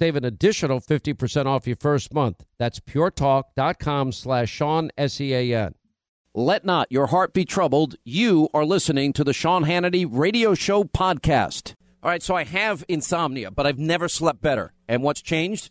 Save an additional 50% off your first month. That's puretalk.com slash Sean, S-E-A-N. Let not your heart be troubled. You are listening to the Sean Hannity Radio Show podcast. All right, so I have insomnia, but I've never slept better. And what's changed?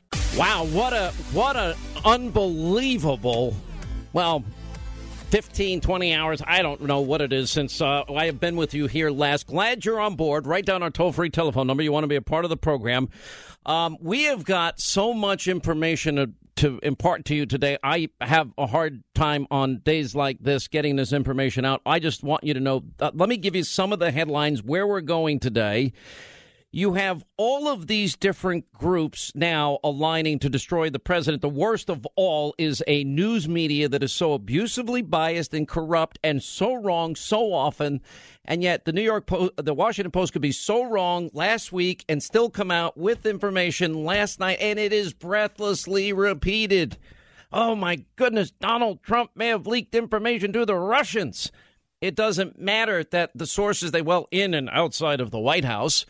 Wow, what a what a unbelievable well 15 20 hours. I don't know what it is since uh, I have been with you here last. Glad you're on board. Write down our toll-free telephone number. You want to be a part of the program. Um, we have got so much information to, to impart to you today. I have a hard time on days like this getting this information out. I just want you to know uh, let me give you some of the headlines where we're going today you have all of these different groups now aligning to destroy the president. The worst of all is a news media that is so abusively biased and corrupt and so wrong so often. And yet the New York Post, the Washington Post could be so wrong last week and still come out with information last night and it is breathlessly repeated. Oh my goodness, Donald Trump may have leaked information to the Russians. It doesn't matter that the sources they well in and outside of the White House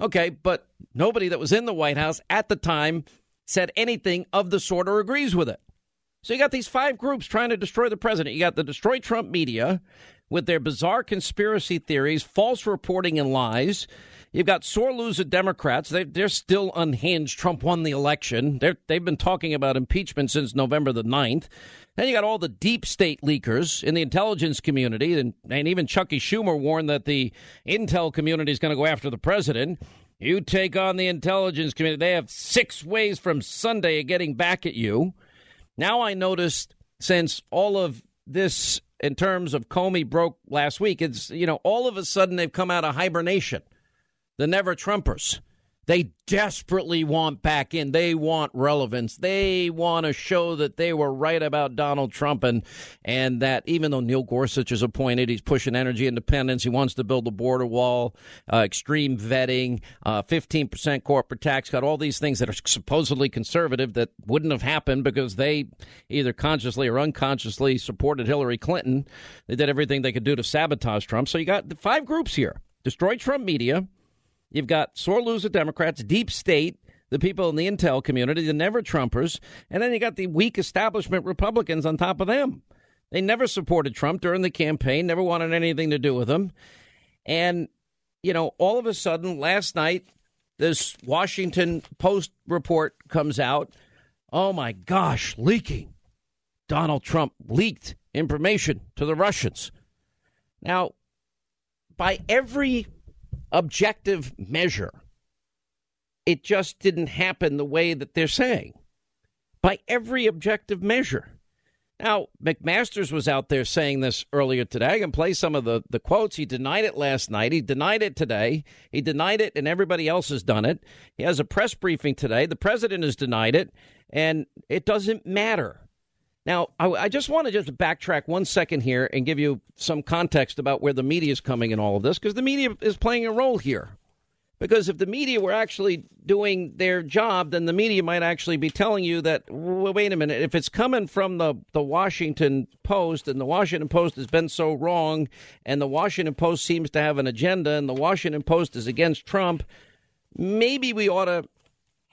Okay, but nobody that was in the White House at the time said anything of the sort or agrees with it. So you got these five groups trying to destroy the president. You got the Destroy Trump media with their bizarre conspiracy theories, false reporting, and lies. You've got sore loser Democrats. They, they're still unhinged. Trump won the election. They're, they've been talking about impeachment since November the 9th. Then you got all the deep state leakers in the intelligence community, and, and even Chucky Schumer warned that the intel community is going to go after the president. You take on the intelligence community, they have six ways from Sunday of getting back at you. Now I noticed since all of this in terms of Comey broke last week, it's, you know, all of a sudden they've come out of hibernation. The never Trumpers. They desperately want back in. They want relevance. They want to show that they were right about Donald Trump and and that even though Neil Gorsuch is appointed, he's pushing energy independence. He wants to build a border wall, uh, extreme vetting, uh, fifteen percent corporate tax cut, all these things that are supposedly conservative that wouldn't have happened because they either consciously or unconsciously supported Hillary Clinton. They did everything they could do to sabotage Trump. So you got five groups here: destroy Trump media You've got sore loser Democrats, deep state, the people in the intel community, the never Trumpers, and then you got the weak establishment Republicans on top of them. They never supported Trump during the campaign, never wanted anything to do with him. And, you know, all of a sudden, last night, this Washington Post report comes out. Oh my gosh, leaking. Donald Trump leaked information to the Russians. Now, by every objective measure. It just didn't happen the way that they're saying by every objective measure. Now, McMaster's was out there saying this earlier today. I can play some of the, the quotes. He denied it last night. He denied it today. He denied it, and everybody else has done it. He has a press briefing today. The president has denied it, and it doesn't matter. Now, I, I just want to just backtrack one second here and give you some context about where the media is coming in all of this, because the media is playing a role here. Because if the media were actually doing their job, then the media might actually be telling you that, well, wait a minute, if it's coming from the, the Washington Post and the Washington Post has been so wrong and the Washington Post seems to have an agenda and the Washington Post is against Trump, maybe we ought to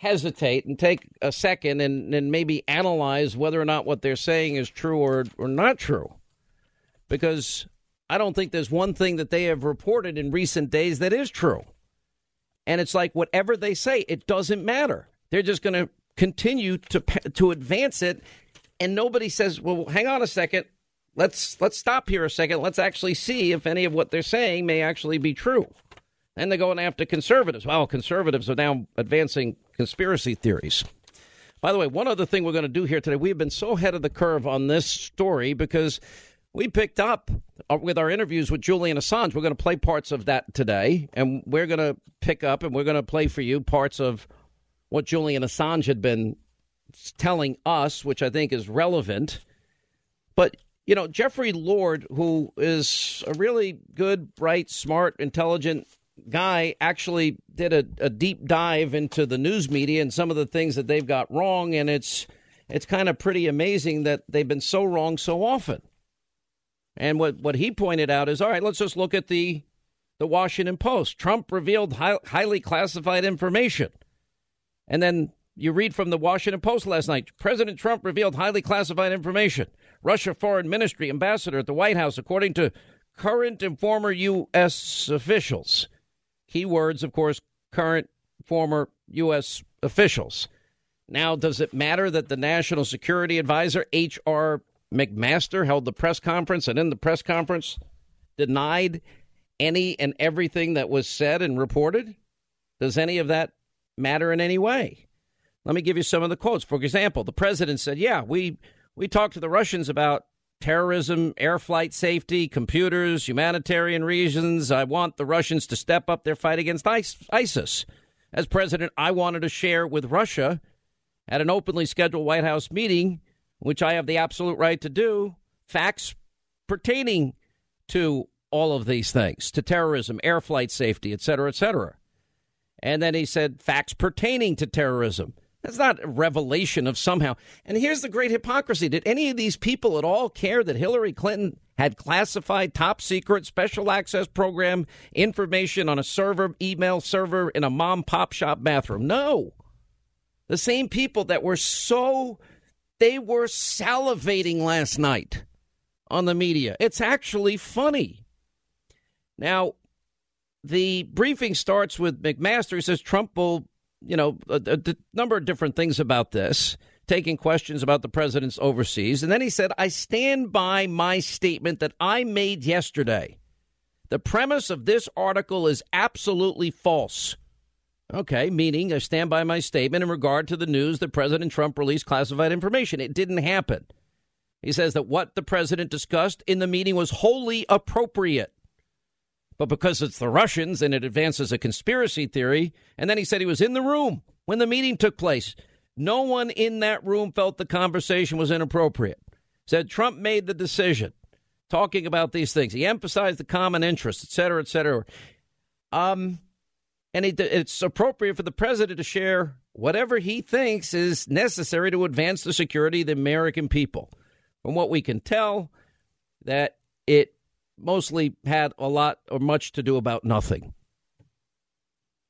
hesitate and take a second and, and maybe analyze whether or not what they're saying is true or, or not true. Because I don't think there's one thing that they have reported in recent days that is true. And it's like whatever they say, it doesn't matter. They're just going to continue to to advance it and nobody says, "Well, hang on a second. Let's let's stop here a second. Let's actually see if any of what they're saying may actually be true." And they're going after conservatives. Well, conservatives are now advancing conspiracy theories. By the way, one other thing we're going to do here today, we have been so ahead of the curve on this story because we picked up uh, with our interviews with Julian Assange. We're going to play parts of that today, and we're going to pick up and we're going to play for you parts of what Julian Assange had been telling us, which I think is relevant. But, you know, Jeffrey Lord, who is a really good, bright, smart, intelligent guy actually did a, a, deep dive into the news media and some of the things that they've got wrong, and it's it's kind of pretty amazing that they've been so wrong so often. And what what he pointed out is, all right, let's just look at the the Washington Post. Trump revealed high, highly classified information, and then you read from the Washington Post last night. President Trump revealed highly classified information. Russia Foreign Ministry ambassador at the White House, according to current and former U.S. officials. Keywords, of course, current, former U.S. officials. Now, does it matter that the National Security Advisor, H.R. McMaster, held the press conference and in the press conference denied any and everything that was said and reported? Does any of that matter in any way? Let me give you some of the quotes. For example, the president said, Yeah, we, we talked to the Russians about terrorism, air flight safety, computers, humanitarian reasons. I want the Russians to step up their fight against ISIS. As president, I wanted to share with Russia at an openly scheduled White House meeting, which I have the absolute right to do, facts pertaining to all of these things, to terrorism, air flight safety, et cetera, et cetera. And then he said facts pertaining to terrorism. That's not a revelation of somehow. And here's the great hypocrisy. Did any of these people at all care that Hillary Clinton had classified top secret special access program information on a server, email server in a mom pop shop bathroom? No. The same people that were so, they were salivating last night on the media. It's actually funny. Now, the briefing starts with McMaster. He says Trump will you know, uh, a, a, number of different things about this, taking questions about the president's overseas. And then he said, I stand by my statement that I made yesterday. The premise of this article is absolutely false. Okay, meaning I stand by my statement in regard to the news that President Trump released classified information. It didn't happen. He says that what the president discussed in the meeting was wholly appropriate. But because it's the Russians and it advances a conspiracy theory. And then he said he was in the room when the meeting took place. No one in that room felt the conversation was inappropriate. Said Trump made the decision talking about these things. He emphasized the common interest, et cetera, et cetera. Um, and it, it's appropriate for the president to share whatever he thinks is necessary to advance the security of the American people. From what we can tell, that it mostly had a lot or much to do about nothing.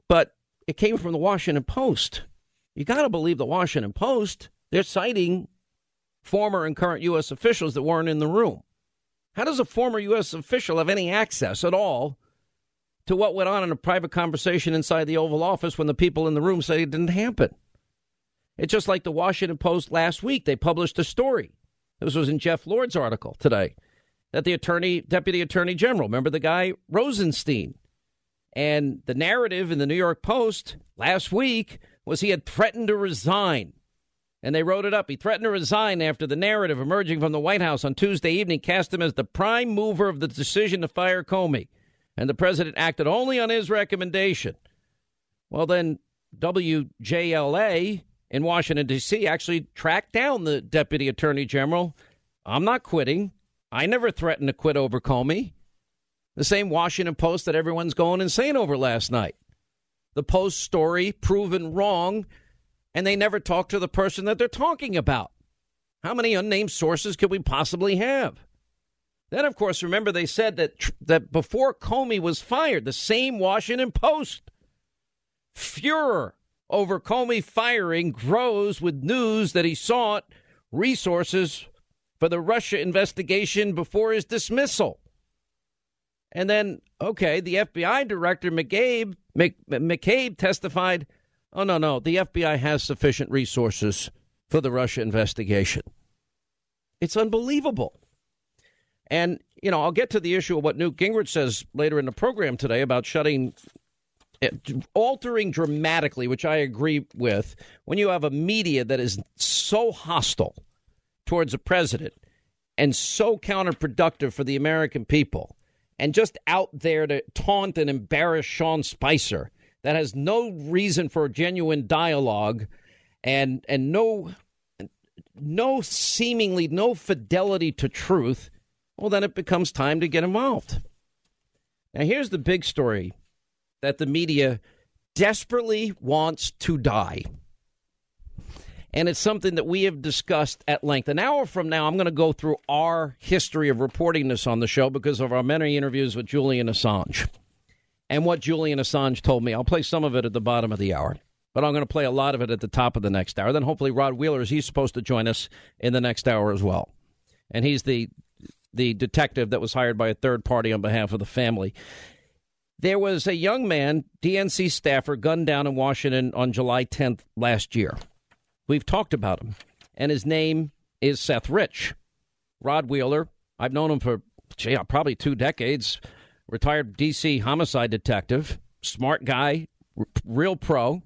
But it came from the Washington Post. You got to believe the Washington Post. They're citing former and current U.S. officials that weren't in the room. How does a former U.S. official have any access at all to what went on in a private conversation inside the Oval Office when the people in the room say it didn't happen? It's just like the Washington Post last week. They published a story. This was in Jeff Lord's article today that the attorney, deputy attorney general, remember the guy Rosenstein, and the narrative in the New York Post last week was he had threatened to resign. And they wrote it up. He threatened to resign after the narrative emerging from the White House on Tuesday evening cast him as the prime mover of the decision to fire Comey. And the president acted only on his recommendation. Well, then WJLA in Washington, D.C. actually tracked down the deputy attorney general. I'm not quitting. I never threatened to quit over Comey. The same Washington Post that everyone's going insane over last night. The Post story proven wrong, and they never talked to the person that they're talking about. How many unnamed sources could we possibly have? Then, of course, remember they said that that before Comey was fired, the same Washington Post furor over Comey firing grows with news that he sought resources for the Russia investigation before his dismissal. And then, okay, the FBI director McCabe, McCabe testified, oh, no, no, the FBI has sufficient resources for the Russia investigation. It's unbelievable. And, you know, I'll get to the issue of what Newt Gingrich says later in the program today about shutting, eh, altering dramatically, which I agree with, when you have a media that is so hostile towards a president and so counterproductive for the American people and just out there to taunt and embarrass Sean Spicer that has no reason for a genuine dialogue and and no no seemingly no fidelity to truth, well then it becomes time to get involved. Now here's the big story that the media desperately wants to die and it's something that we have discussed at length. An hour from now, I'm going to go through our history of reporting this on the show because of our many interviews with Julian Assange and what Julian Assange told me. I'll play some of it at the bottom of the hour, but I'm going to play a lot of it at the top of the next hour. Then hopefully Rod Wheeler is he's supposed to join us in the next hour as well, and he's the the detective that was hired by a third party on behalf of the family. There was a young man, DNC staffer, gunned down in Washington on July 10th last year. We've talked about him, and his name is Seth Rich. Rod Wheeler, I've known him for gee, uh, probably two decades. Retired D.C. homicide detective, smart guy, r- real pro.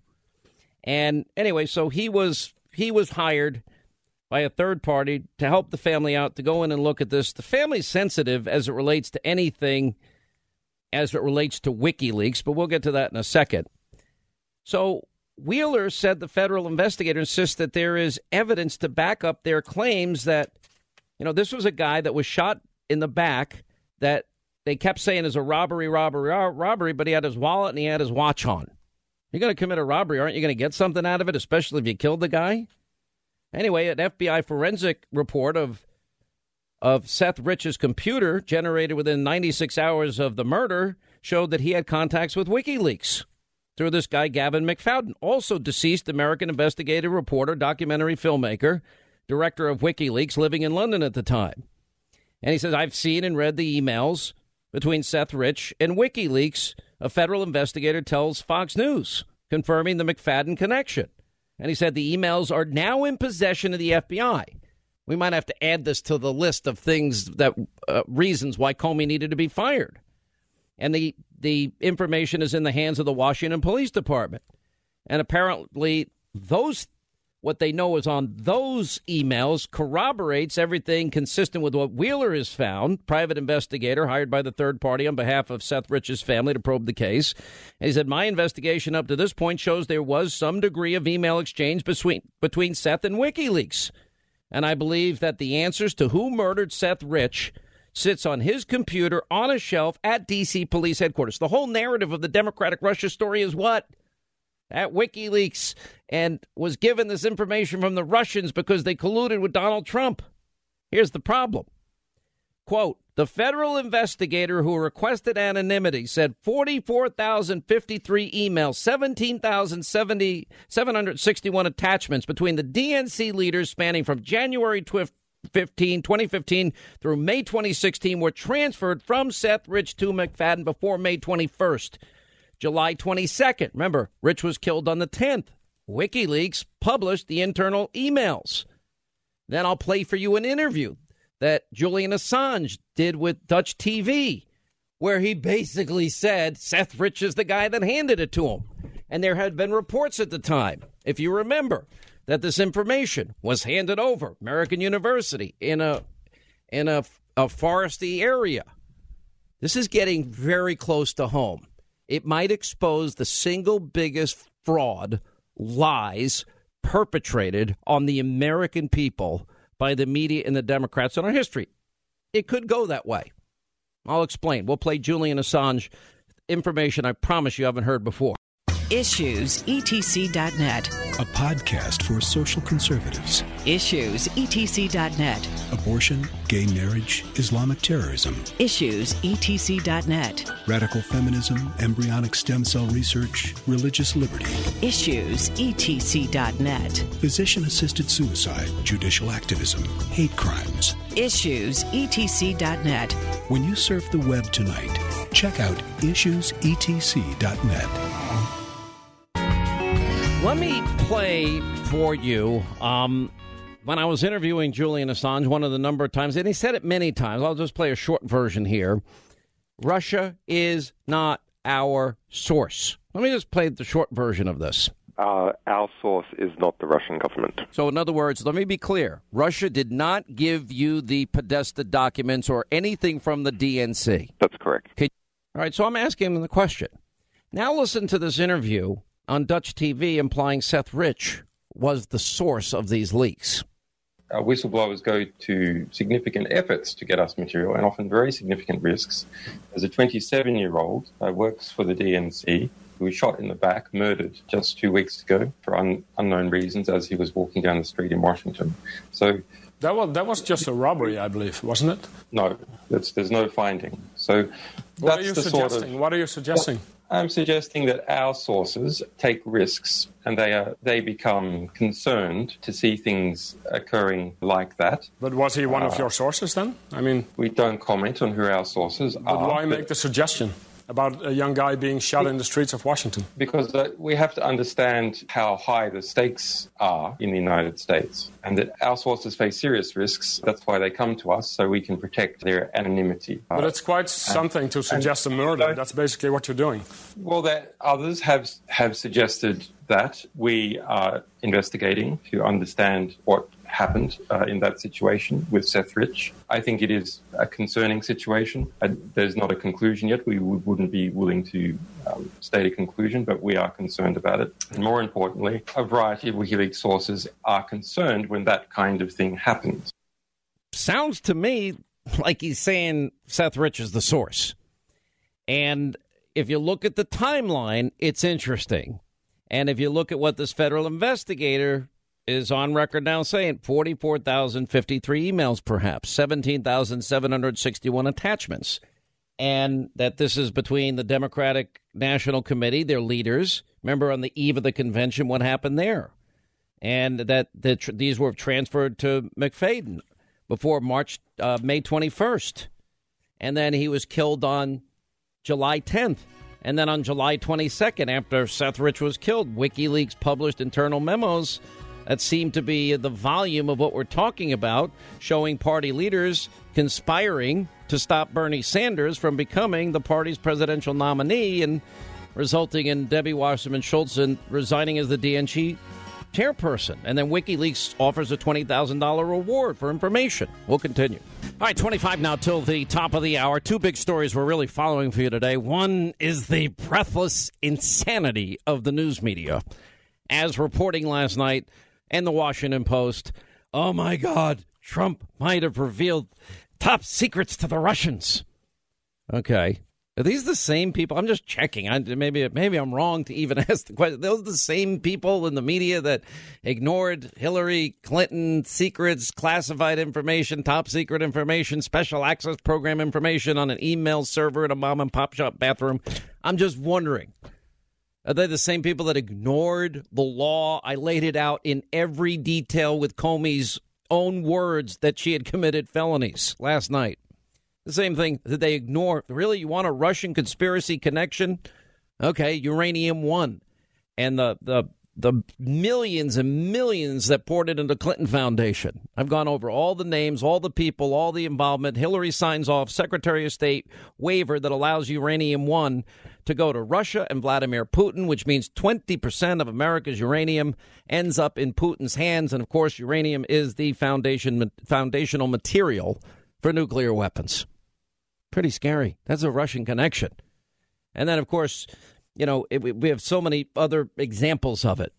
And anyway, so he was he was hired by a third party to help the family out to go in and look at this. The family's sensitive as it relates to anything as it relates to WikiLeaks, but we'll get to that in a second. So Wheeler said the federal investigator insists that there is evidence to back up their claims that, you know, this was a guy that was shot in the back that they kept saying is a robbery, robbery, uh, robbery, but he had his wallet and he had his watch on. You're going to commit a robbery, aren't you going to get something out of it, especially if you killed the guy? Anyway, an FBI forensic report of of Seth Rich's computer generated within 96 hours of the murder showed that he had contacts with WikiLeaks through this guy, Gavin MacFadyen, also deceased American investigative reporter, documentary filmmaker, director of WikiLeaks, living in London at the time. And he says, I've seen and read the emails between Seth Rich and WikiLeaks. A federal investigator tells Fox News, confirming the McFadden connection. And he said the emails are now in possession of the FBI. We might have to add this to the list of things that uh, reasons why Comey needed to be fired. And the the information is in the hands of the Washington Police Department. And apparently, those what they know is on those emails corroborates everything consistent with what Wheeler has found, private investigator hired by the third party on behalf of Seth Rich's family to probe the case. And he said, My investigation up to this point shows there was some degree of email exchange between, between Seth and WikiLeaks. And I believe that the answers to who murdered Seth Rich sits on his computer on a shelf at D.C. police headquarters. The whole narrative of the Democratic Russia story is what? At WikiLeaks and was given this information from the Russians because they colluded with Donald Trump. Here's the problem. Quote, the federal investigator who requested anonymity said 44,053 emails, 17,761 attachments between the DNC leaders spanning from January 15, 2015 through May 2016 were transferred from Seth Rich to MacFadyen before May 21st. July 22nd, remember, Rich was killed on the 10th. WikiLeaks published the internal emails. Then I'll play for you an interview that Julian Assange did with Dutch TV, where he basically said Seth Rich is the guy that handed it to him. And there had been reports at the time, if you remember, that this information was handed over American University in a in a, a foresty area. This is getting very close to home. It might expose the single biggest fraud, lies perpetrated on the American people by the media and the Democrats in our history. It could go that way. I'll explain. We'll play Julian Assange information I promise you haven't heard before. Issues etc.net. A podcast for social conservatives. Issues etc.net. Abortion, gay marriage, Islamic terrorism. Issues etc.net. Radical feminism, embryonic stem cell research, religious liberty. Issues etc.net. Physician assisted suicide, judicial activism, hate crimes. Issues etc.net. When you surf the web tonight, check out issuesetc.net. Let me play for you. Um, when I was interviewing Julian Assange, one of the number of times, and he said it many times, I'll just play a short version here. Russia is not our source. Let me just play the short version of this. Uh, our source is not the Russian government. So, in other words, let me be clear Russia did not give you the Podesta documents or anything from the DNC. That's correct. Okay. All right, so I'm asking him the question. Now, listen to this interview on Dutch TV implying Seth Rich was the source of these leaks. Our whistleblowers go to significant efforts to get us material and often very significant risks. As a 27 year old uh, works for the DNC who was shot in the back, murdered just two weeks ago for un- unknown reasons as he was walking down the street in Washington. So that was that was just a robbery, I believe, wasn't it? No, there's no finding. So what are you suggesting? Sort of, what are you suggesting? I'm suggesting that our sources take risks and they are they become concerned to see things occurring like that. But was he one uh, of your sources then? I mean, we don't comment on who our sources are but are. Why make the suggestion? About a young guy being shot in the streets of Washington? Because uh, we have to understand how high the stakes are in the United States and that our sources face serious risks. That's why they come to us, so we can protect their anonymity. But it's quite something to suggest a murder. That's basically what you're doing. Well, that others have have suggested that we are investigating to understand what happened uh, in that situation with Seth Rich. I think it is a concerning situation. I, there's not a conclusion yet. We w- wouldn't be willing to um, state a conclusion, but we are concerned about it. And more importantly, a variety of WikiLeaks sources are concerned when that kind of thing happens. Sounds to me like he's saying Seth Rich is the source. And if you look at the timeline, it's interesting. And if you look at what this federal investigator is on record now saying 44,053 emails, perhaps 17,761 attachments, and that this is between the Democratic National Committee, their leaders. Remember on the eve of the convention what happened there, and that the, these were transferred to MacFadyen before March, uh, May 21st, and then he was killed on July 10th. And then on July 22nd, after Seth Rich was killed, WikiLeaks published internal memos that seemed to be the volume of what we're talking about, showing party leaders conspiring to stop Bernie Sanders from becoming the party's presidential nominee and resulting in Debbie Wasserman Schultz resigning as the DNC chairperson. And then WikiLeaks offers a $20,000 reward for information. We'll continue. All right, 25 now till the top of the hour. Two big stories we're really following for you today. One is the breathless insanity of the news media. As reporting last night and the Washington Post, oh my God, Trump might have revealed top secrets to the Russians. Okay. Are these the same people? I'm just checking. I, maybe maybe I'm wrong to even ask the question. Those are the same people in the media that ignored Hillary Clinton secrets, classified information, top secret information, special access program information on an email server in a mom and pop shop bathroom. I'm just wondering. Are they the same people that ignored the law? I laid it out in every detail with Comey's own words that she had committed felonies last night. The same thing that they ignore. Really, you want a Russian conspiracy connection? Okay, uranium one, and the the the millions and millions that poured it into Clinton Foundation. I've gone over all the names, all the people, all the involvement. Hillary signs off Secretary of State waiver that allows uranium one to go to Russia and Vladimir Putin, which means 20% of America's uranium ends up in Putin's hands. And of course, uranium is the foundation foundational material for nuclear weapons. Pretty scary. That's a Russian connection. And then, of course, you know, it, we have so many other examples of it.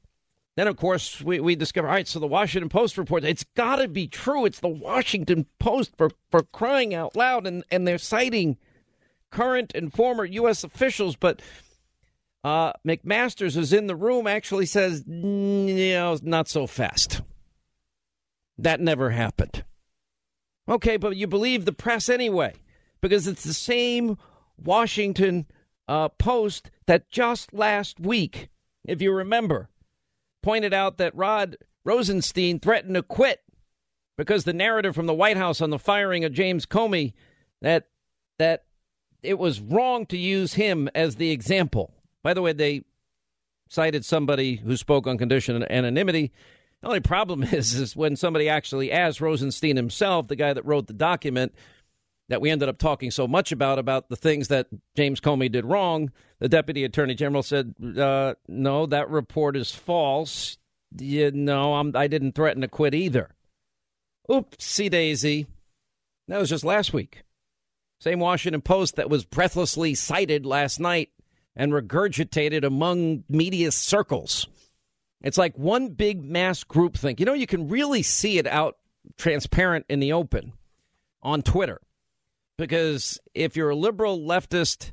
Then, of course, we, we discover, all right, so the Washington Post reports, it's got to be true. It's the Washington Post for, for crying out loud. And, and they're citing current and former U.S. officials. But uh, McMaster's, who's in the room, actually says, know, not so fast. That never happened. Okay, but you believe the press anyway because it's the same Washington uh, Post that just last week, if you remember, pointed out that Rod Rosenstein threatened to quit because the narrative from the White House on the firing of James Comey that that it was wrong to use him as the example. By the way, they cited somebody who spoke on condition of anonymity. The only problem is, is when somebody actually asked Rosenstein himself, the guy that wrote the document, that we ended up talking so much about about the things that James Comey did wrong, the deputy attorney general said, uh, "No, that report is false. You know, I'm, I didn't threaten to quit either." Oopsie daisy. That was just last week. Same Washington Post that was breathlessly cited last night and regurgitated among media circles. It's like one big mass group think. You know, you can really see it out transparent in the open on Twitter because if you're a liberal leftist,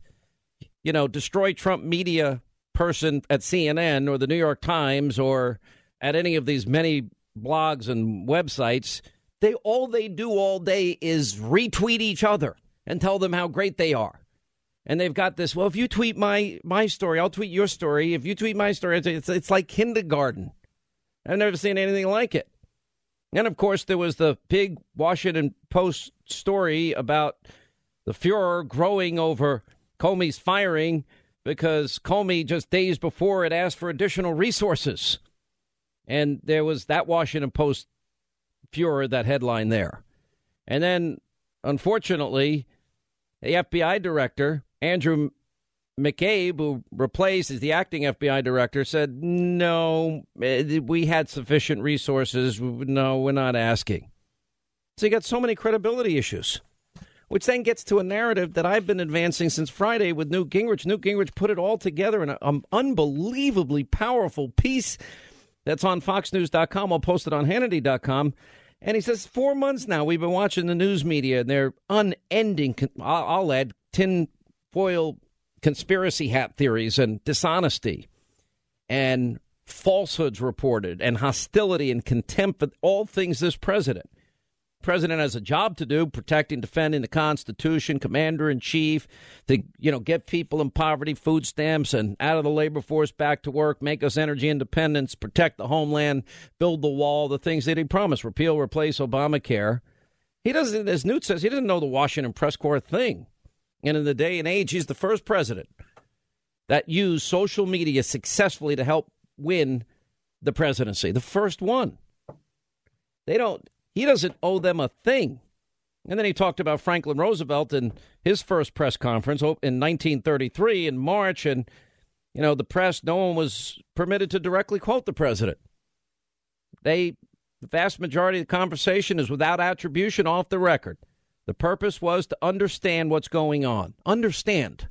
you know, destroy Trump media person at CNN or the New York Times or at any of these many blogs and websites, they all they do all day is retweet each other and tell them how great they are. And they've got this. Well, if you tweet my my story, I'll tweet your story. If you tweet my story, it's it's like kindergarten. I've never seen anything like it. And of course, there was the big Washington Post story about the furor growing over Comey's firing because Comey just days before had asked for additional resources. And there was that Washington Post furor, that headline there. And then, unfortunately, the FBI director, Andrew McCabe, who replaced as the acting FBI director, said, No, eh, we had sufficient resources. No, we're not asking. So you got so many credibility issues, which then gets to a narrative that I've been advancing since Friday with Newt Gingrich. Newt Gingrich put it all together in an unbelievably powerful piece that's on FoxNews.com. I'll post it on Hannity.com. And he says, four months now, we've been watching the news media and their unending, I'll add, tinfoil conspiracy hat theories and dishonesty and falsehoods reported and hostility and contempt for all things this president. President has a job to do, protecting, defending the Constitution, commander in chief, to you know get people in poverty, food stamps, and out of the labor force back to work, make us energy independence, protect the homeland, build the wall, the things that he promised, repeal, replace Obamacare. He doesn't, as Newt says, he doesn't know the Washington press corps thing. And in the day and age, he's the first president that used social media successfully to help win the presidency. The first one. They don't, he doesn't owe them a thing. And then he talked about Franklin Roosevelt in his first press conference in 1933 in March. And, you know, the press, no one was permitted to directly quote the president. They, the vast majority of the conversation is without attribution off the record. The purpose was to understand what's going on. Understand.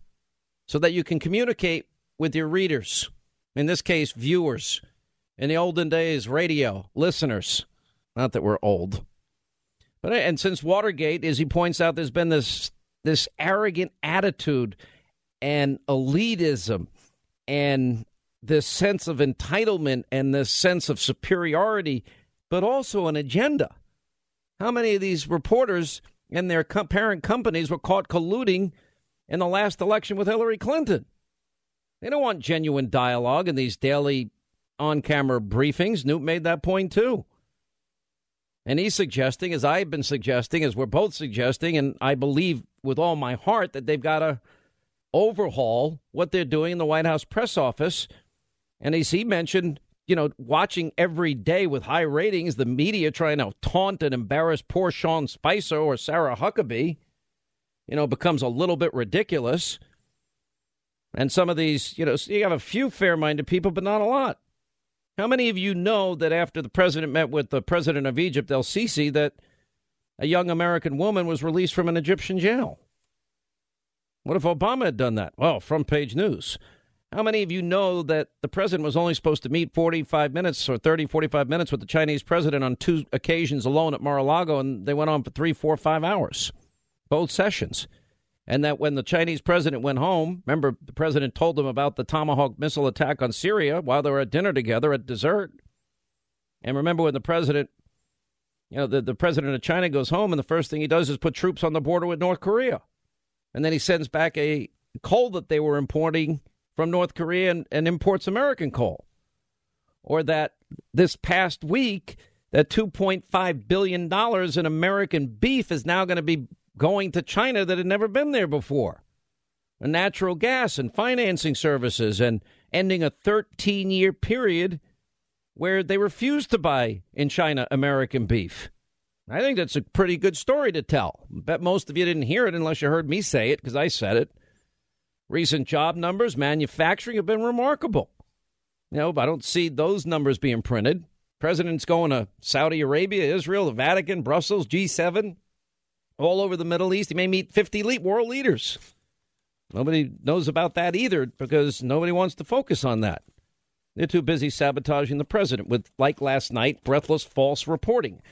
So that you can communicate with your readers. In this case, viewers. In the olden days, radio, listeners. Not that we're old. But and since Watergate, as he points out, there's been this this arrogant attitude and elitism and this sense of entitlement and this sense of superiority, but also an agenda. How many of these reporters and their parent companies were caught colluding in the last election with Hillary Clinton? They don't want genuine dialogue in these daily on camera briefings. Newt made that point too. And he's suggesting, as I've been suggesting, as we're both suggesting, and I believe with all my heart that they've got to overhaul what they're doing in the White House press office. And as he mentioned, you know, watching every day with high ratings, the media trying to taunt and embarrass poor Sean Spicer or Sarah Huckabee, you know, becomes a little bit ridiculous. And some of these, you know, you have a few fair minded people, but not a lot. How many of you know that after the president met with the president of Egypt, El Sisi, that a young American woman was released from an Egyptian jail? What if Obama had done that? Well, front page news. How many of you know that the president was only supposed to meet 45 minutes or 30, 45 minutes with the Chinese president on two occasions alone at Mar a Lago, and they went on for three, four, five hours, both sessions? And that when the Chinese president went home, remember the president told them about the Tomahawk missile attack on Syria while they were at dinner together at dessert. And remember when the president, you know, the, the president of China goes home and the first thing he does is put troops on the border with North Korea. And then he sends back a coal that they were importing from North Korea and, and imports American coal. Or that this past week, that $2.5 billion in American beef is now going to be going to China that had never been there before. And natural gas and financing services and ending a 13 year period where they refused to buy in China American beef. I think that's a pretty good story to tell. Bet most of you didn't hear it unless you heard me say it because I said it. Recent job numbers, manufacturing have been remarkable. You know, I don't see those numbers being printed. President's going to Saudi Arabia, Israel, the Vatican, Brussels, G7 all over the Middle East. He may meet 50 world leaders. Nobody knows about that either because nobody wants to focus on that. They're too busy sabotaging the president with, like last night, breathless false reporting.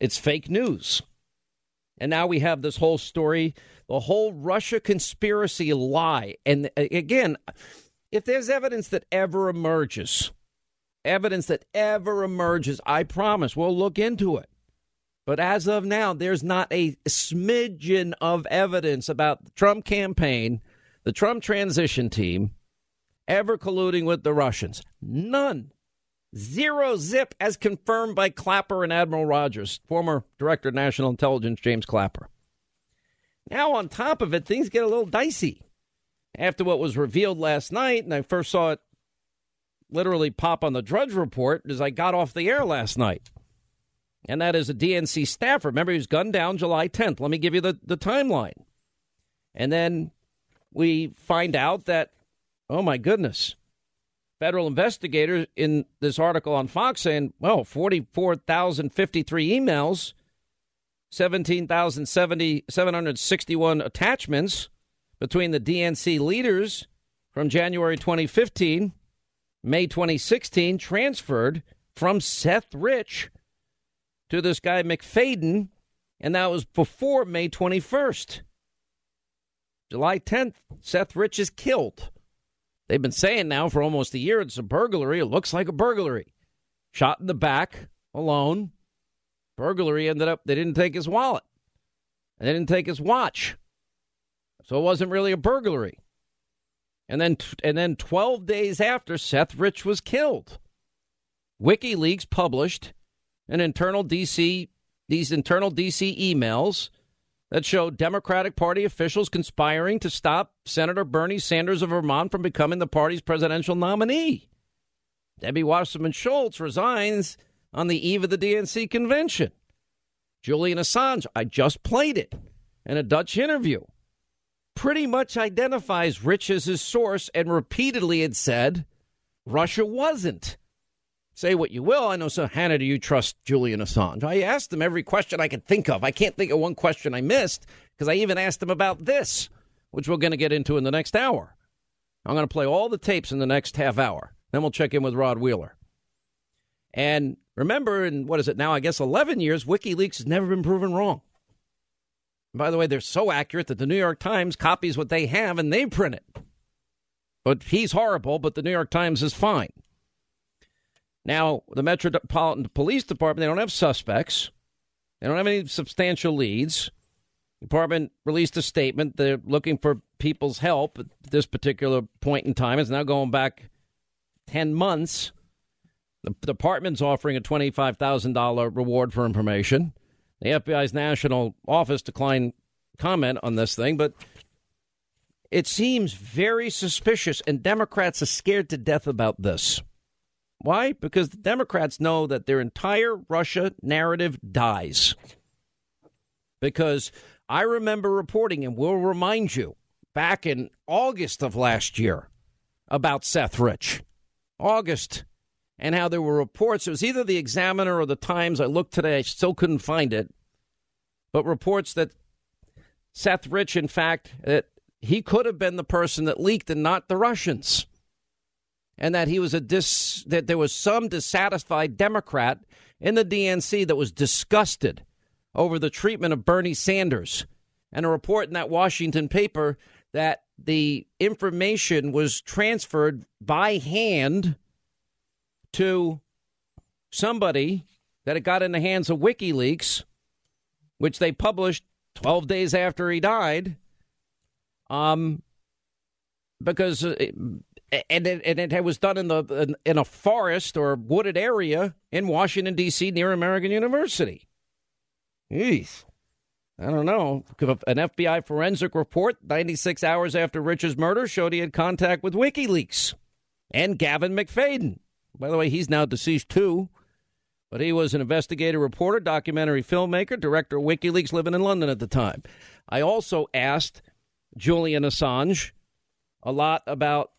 It's fake news. And now we have this whole story, the whole Russia conspiracy lie. And uh, again, if there's evidence that ever emerges, evidence that ever emerges, I promise we'll look into it. But as of now, there's not a smidgen of evidence about the Trump campaign, the Trump transition team, ever colluding with the Russians. None. Zero zip, as confirmed by Clapper and Admiral Rogers, former Director of National Intelligence James Clapper. Now, on top of it, things get a little dicey. After what was revealed last night, and I first saw it literally pop on the Drudge Report as I got off the air last night and that is a DNC staffer. Remember, he was gunned down July 10th. Let me give you the, the timeline. And then we find out that, oh my goodness, federal investigators in this article on Fox saying, well, 44,053 emails, 17,761 attachments between the DNC leaders from January 2015, May 2016, transferred from Seth Rich to this guy MacFadyen, and that was before May 21st. July 10th, Seth Rich is killed. They've been saying now for almost a year it's a burglary. It looks like a burglary. Shot in the back, alone. Burglary ended up, they didn't take his wallet. And they didn't take his watch. So it wasn't really a burglary. And then, and then 12 days after, Seth Rich was killed. WikiLeaks published an internal DC these internal DC emails that show Democratic Party officials conspiring to stop Senator Bernie Sanders of Vermont from becoming the party's presidential nominee. Debbie Wasserman Schultz resigns on the eve of the DNC convention. Julian Assange, I just played it in a Dutch interview, pretty much identifies Rich as his source and repeatedly had said Russia wasn't. Say what you will. I know, so Hannah, do you trust Julian Assange? I asked him every question I could think of. I can't think of one question I missed because I even asked him about this, which we're going to get into in the next hour. I'm going to play all the tapes in the next half hour. Then we'll check in with Rod Wheeler. And remember, in what is it now? I guess 11 years, WikiLeaks has never been proven wrong. by the way, they're so accurate that the New York Times copies what they have and they print it. But he's horrible, but the New York Times is fine. Now, the Metropolitan Police Department, they don't have suspects. They don't have any substantial leads. The department released a statement. They're looking for people's help at this particular point in time. It's now going back 10 months. The department's offering a $25,000 reward for information. The FBI's national office declined comment on this thing, but it seems very suspicious, and Democrats are scared to death about this. Why? Because the Democrats know that their entire Russia narrative dies. Because I remember reporting, and we'll remind you, back in August of last year about Seth Rich. August and how there were reports. It was either the Examiner or the Times. I looked today, I still couldn't find it. But reports that Seth Rich, in fact, that he could have been the person that leaked and not the Russians. And that he was a dis, that there was some dissatisfied Democrat in the DNC that was disgusted over the treatment of Bernie Sanders. And a report in that Washington paper that the information was transferred by hand to somebody that it got in the hands of WikiLeaks, which they published 12 days after he died. Um, because uh, and it, and it was done in the in a forest or wooded area in Washington D.C. near American University. Jeez. I don't know. An FBI forensic report 96 hours after Rich's murder showed he had contact with WikiLeaks and Gavin MacFadyen. By the way, he's now deceased too. But he was an investigative reporter, documentary filmmaker, director of WikiLeaks, living in London at the time. I also asked Julian Assange a lot about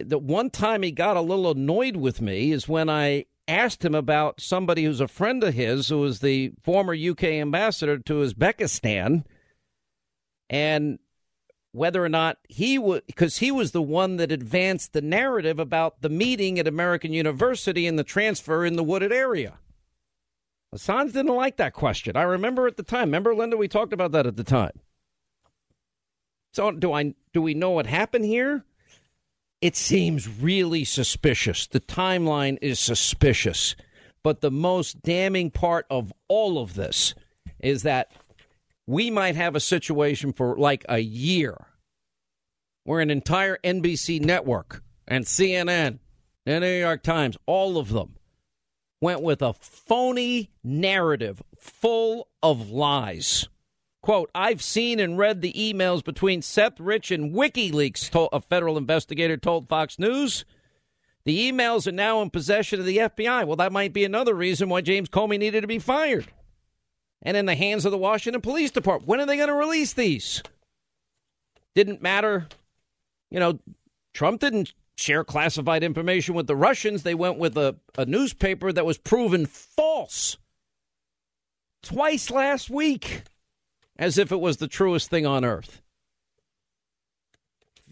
the one time he got a little annoyed with me is when I asked him about somebody who's a friend of his, who was the former UK ambassador to Uzbekistan, and whether or not he would, because he was the one that advanced the narrative about the meeting at American University and the transfer in the wooded area. Assange didn't like that question. I remember at the time. Remember, Linda, we talked about that at the time. So do I? Do we know what happened here? It seems really suspicious. The timeline is suspicious. But the most damning part of all of this is that we might have a situation for like a year where an entire NBC network and CNN and the New York Times, all of them, went with a phony narrative full of lies. Quote, I've seen and read the emails between Seth Rich and WikiLeaks, a federal investigator told Fox News. The emails are now in possession of the FBI. Well, that might be another reason why James Comey needed to be fired. And in the hands of the Washington Police Department. When are they going to release these? Didn't matter. You know, Trump didn't share classified information with the Russians. They went with a, a newspaper that was proven false twice last week as if it was the truest thing on earth.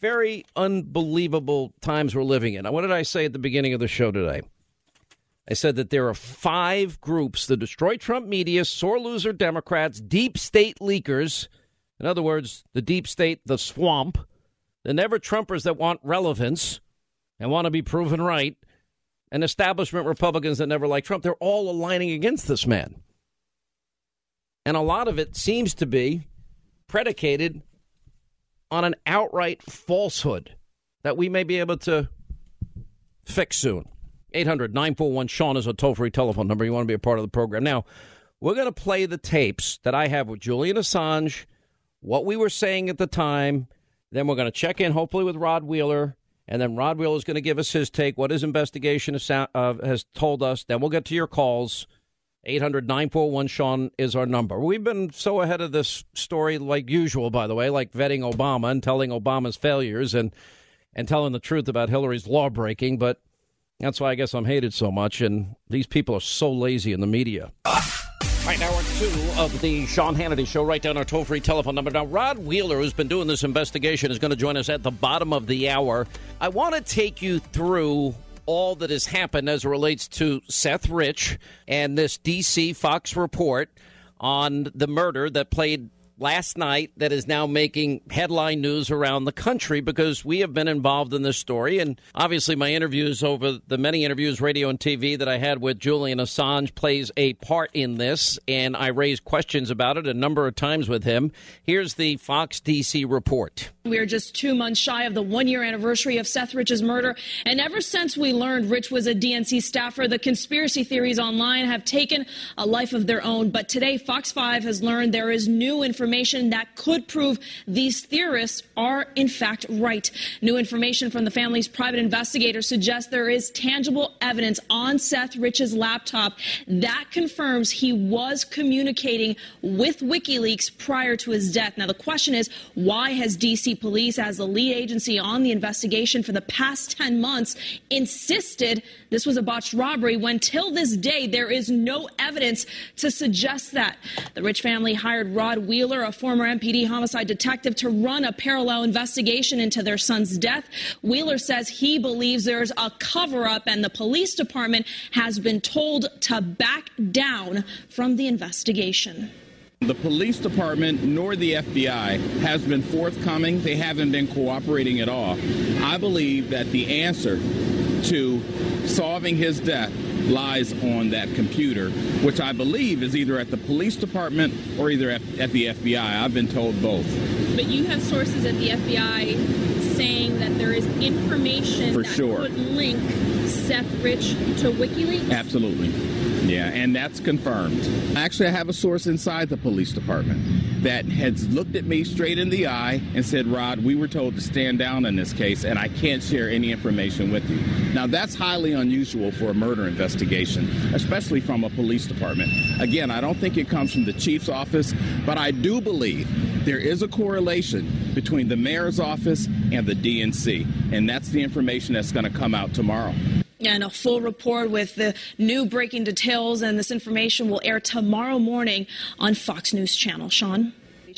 Very unbelievable times we're living in. What did I say at the beginning of the show today? I said that there are five groups the Destroy Trump media, sore loser Democrats, deep state leakers, in other words, the deep state, the swamp, the never Trumpers that want relevance and want to be proven right, and establishment Republicans that never like Trump. They're all aligning against this man. And a lot of it seems to be predicated on an outright falsehood that we may be able to fix soon. 800 941 Sean is a toll free telephone number. You want to be a part of the program. Now, we're going to play the tapes that I have with Julian Assange, what we were saying at the time. Then we're going to check in, hopefully, with Rod Wheeler. And then Rod Wheeler is going to give us his take, what his investigation has, uh, has told us. Then we'll get to your calls. 800 941 Sean is our number. We've been so ahead of this story, like usual, by the way, like vetting Obama and telling Obama's failures and, and telling the truth about Hillary's law breaking. But That's why I guess I'm hated so much, and these people are so lazy in the media. All right, now we're two of the Sean Hannity Show. Write down our toll free telephone number. Now, Rod Wheeler, who's been doing this investigation, is going to join us at the bottom of the hour. I want to take you through all that has happened as relates to Seth Rich and this DC Fox report on the murder that played last night that is now making headline news around the country because we have been involved in this story. And obviously, my interviews over the many interviews, radio and TV, that I had with Julian Assange plays a part in this. And I raised questions about it a number of times with him. Here's the Fox DC report. We are just two months shy of the one year anniversary of Seth Rich's murder. And ever since we learned Rich was a DNC staffer, the conspiracy theories online have taken a life of their own. But today, Fox 5 has learned there is new information information that could prove these theorists are in fact right. New information from the family's private investigator suggests there is tangible evidence on Seth Rich's laptop that confirms he was communicating with WikiLeaks prior to his death. Now, the question is why has DC police, as the lead agency on the investigation for the past 10 months, insisted this was a botched robbery when till this day there is no evidence to suggest that? The Rich family hired Rod Wheeler, a former MPD homicide detective, to run a parallel investigation into their son's death. Wheeler says he believes there's a cover up and the police department has been told to back down from the investigation. The police department nor the FBI has been forthcoming. They haven't been cooperating at all. I believe that the answer to solving his death lies on that computer, which I believe is either at the police department or either at, at the FBI. I've been told both. But you have sources at the FBI saying that there is information For that sure. could link Seth Rich to WikiLeaks? Absolutely. Yeah, and that's confirmed. Actually, I have a source inside the police department that has looked at me straight in the eye and said, Rod, we were told to stand down in this case, and I can't share any information with you. Now, that's highly unusual for a murder investigation, especially from a police department. Again, I don't think it comes from the chief's office, but I do believe there is a correlation between the mayor's office and the DNC, and that's the information that's going to come out tomorrow. And a full report with the new breaking details and this information will air tomorrow morning on Fox News Channel. Sean?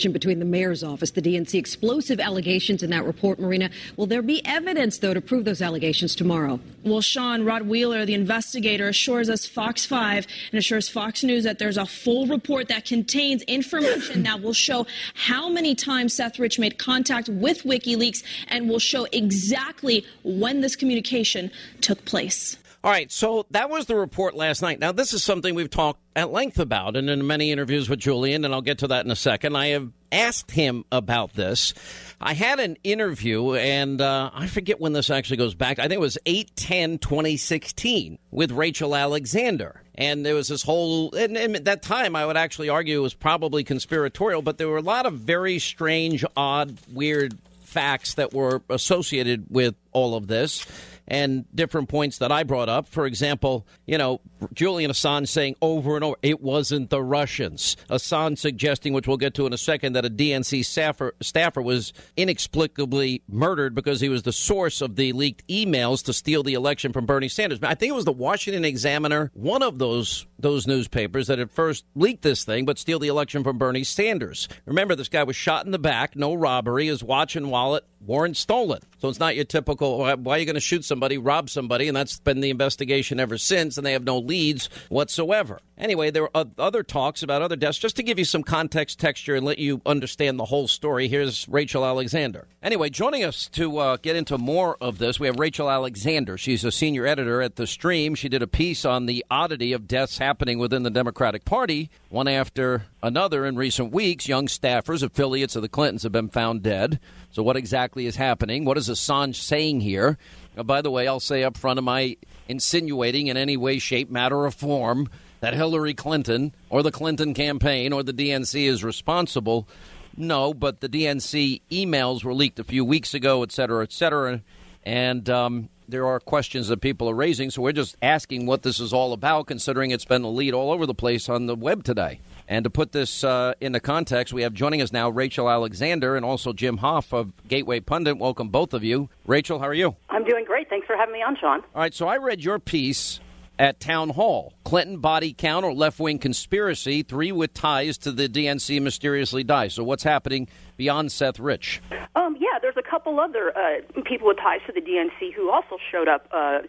Between the mayor's office, the DNC explosive allegations in that report, Marina. Will there be evidence, though, to prove those allegations tomorrow? Well, Sean, Rod Wheeler, the investigator, assures us Fox 5 and assures Fox News that there's a full report that contains information that will show how many times Seth Rich made contact with WikiLeaks and will show exactly when this communication took place. All right, so that was the report last night. Now, this is something we've talked at length about and in many interviews with Julian, and I'll get to that in a second. I have asked him about this. I had an interview, and uh, I forget when this actually goes back. I think it was 8 10 2016 with Rachel Alexander. And there was this whole, and, and at that time, I would actually argue it was probably conspiratorial, but there were a lot of very strange, odd, weird facts that were associated with all of this and different points that I brought up. For example, you know, Julian Assange saying over and over, it wasn't the Russians. Assange suggesting, which we'll get to in a second, that a DNC staffer, staffer was inexplicably murdered because he was the source of the leaked emails to steal the election from Bernie Sanders. I think it was the Washington Examiner, one of those those newspapers that had first leaked this thing, but steal the election from Bernie Sanders. Remember, this guy was shot in the back, no robbery, his watch and wallet weren't stolen. So it's not your typical, why are you going to shoot somebody, rob somebody? And that's been the investigation ever since, and they have no leads whatsoever. Anyway, there are other talks about other deaths. Just to give you some context, texture, and let you understand the whole story, here's Rachel Alexander. Anyway, joining us to uh, get into more of this, we have Rachel Alexander. She's a senior editor at The Stream. She did a piece on the oddity of deaths happening within the Democratic Party, one after another in recent weeks. Young staffers, affiliates of the Clintons, have been found dead. So, what exactly is happening? What is Assange saying here? Uh, by the way, I'll say up front, am I insinuating in any way, shape, matter, or form that Hillary Clinton or the Clinton campaign or the DNC is responsible? No, but the DNC emails were leaked a few weeks ago, et cetera, et cetera. And um, there are questions that people are raising. So we're just asking what this is all about, considering it's been a lead all over the place on the web today. And to put this uh, into context, we have joining us now Rachel Alexander and also Jim Hoft of Gateway Pundit. Welcome, both of you. Rachel, how are you? I'm doing great. Thanks for having me on, Sean. All right, so I read your piece at Town Hall. Clinton body count or left wing conspiracy, three with ties to the DNC mysteriously die. So, what's happening beyond Seth Rich? Um, yeah, there's a couple other uh, people with ties to the DNC who also showed up uh,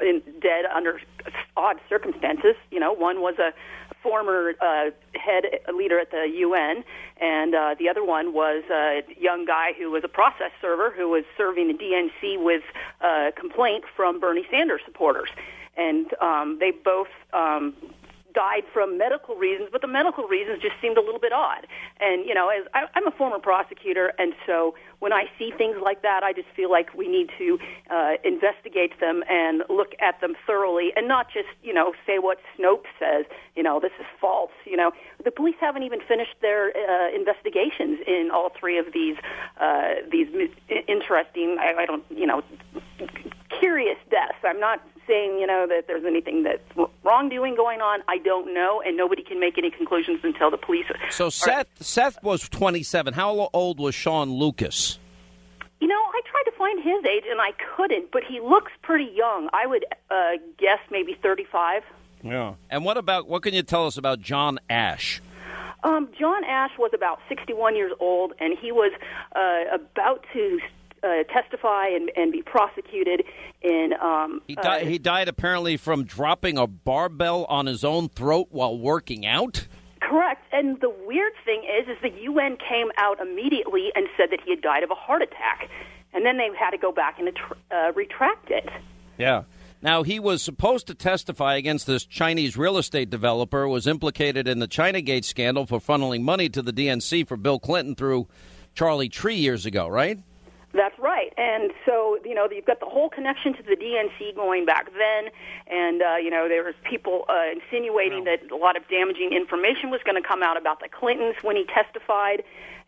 in, dead under odd circumstances. You know, one was a former uh, head leader at the UN, and uh, the other one was a young guy who was a process server who was serving the DNC with a complaint from Bernie Sanders supporters and um, they both um, died from medical reasons, but the medical reasons just seemed a little bit odd. And you know, as I, I'm a former prosecutor, and so when I see things like that, I just feel like we need to uh, investigate them and look at them thoroughly, and not just you know say what Snopes says. You know, this is false. You know, the police haven't even finished their uh, investigations in all three of these uh, these interesting. I, I don't you know curious deaths. I'm not saying, you know, that there's anything that's wrongdoing going on. I don't know, and nobody can make any conclusions until the police. So are, Seth Seth was 27. How old was Shawn Lucas? You know, I tried to find his age and I couldn't, but he looks pretty young. I would uh, guess maybe 35. Yeah. And what about what can you tell us about John Ashe? Um, John Ashe was about 61 years old, and he was uh, about to uh, testify and, and be prosecuted in. Um, he, died, uh, he died apparently from dropping a barbell on his own throat while working out. Correct. And the weird thing is, is the UN came out immediately and said that he had died of a heart attack, and then they had to go back and uh, retract it. Yeah. Now he was supposed to testify against this Chinese real estate developer was implicated in the ChinaGate scandal for funneling money to the DNC for Bill Clinton through Charlie Trie years ago, right? That's right. And so, you know, you've got the whole connection to the DNC going back then. And, uh, you know, there was people uh, insinuating wow. that a lot of damaging information was going to come out about the Clintons when he testified.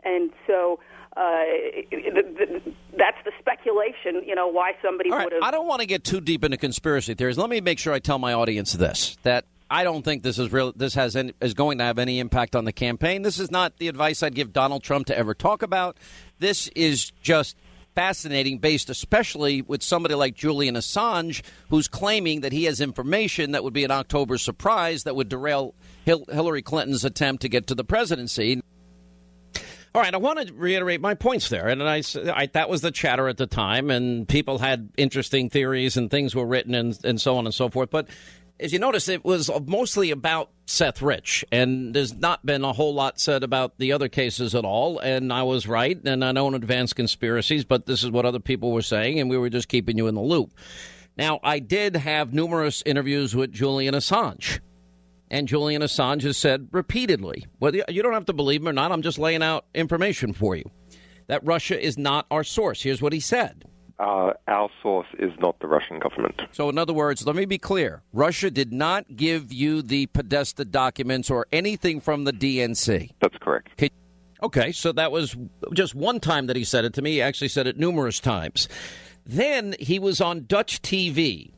And so uh, the, the, that's the speculation, you know, why somebody right. would have. I don't want to get too deep into conspiracy theories. Let me make sure I tell my audience this that I don't think this is real. This has any, is going to have any impact on the campaign. This is not the advice I'd give Donald Trump to ever talk about. This is just fascinating, based especially with somebody like Julian Assange, who's claiming that he has information that would be an October surprise that would derail Hillary Clinton's attempt to get to the presidency. All right, I want to reiterate my points there, and I, I, that was the chatter at the time, and people had interesting theories and things were written and, and so on and so forth. But as you notice, it was mostly about Seth Rich, and there's not been a whole lot said about the other cases at all. And I was right, and I don't advance conspiracies, but this is what other people were saying, and we were just keeping you in the loop. Now, I did have numerous interviews with Julian Assange. And Julian Assange has said repeatedly, whether you don't have to believe him or not, I'm just laying out information for you, that Russia is not our source. Here's what he said uh, our source is not the Russian government. So, in other words, let me be clear Russia did not give you the Podesta documents or anything from the DNC. That's correct. Okay, okay, so that was just one time that he said it to me. He actually said it numerous times. Then he was on Dutch TV,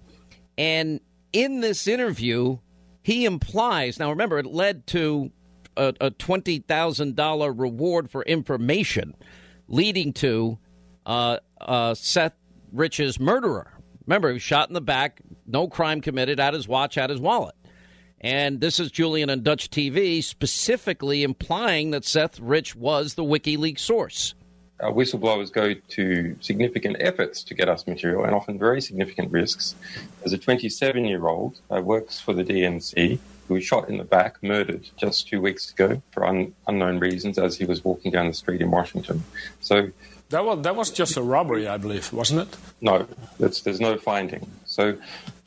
and in this interview, he implies now remember, it led to a, a $20,000 reward for information, leading to uh, uh, Seth Rich's murderer. Remember, he was shot in the back, no crime committed, at his watch, at his wallet. And this is Julian on Dutch TV specifically implying that Seth Rich was the WikiLeaks source. Uh, whistleblowers go to significant efforts to get us material and often very significant risks. As a 27 year old uh, works for the DNC who was shot in the back, murdered just two weeks ago for un- unknown reasons as he was walking down the street in Washington. So that was that was just a robbery, I believe, wasn't it? No, there's no finding. So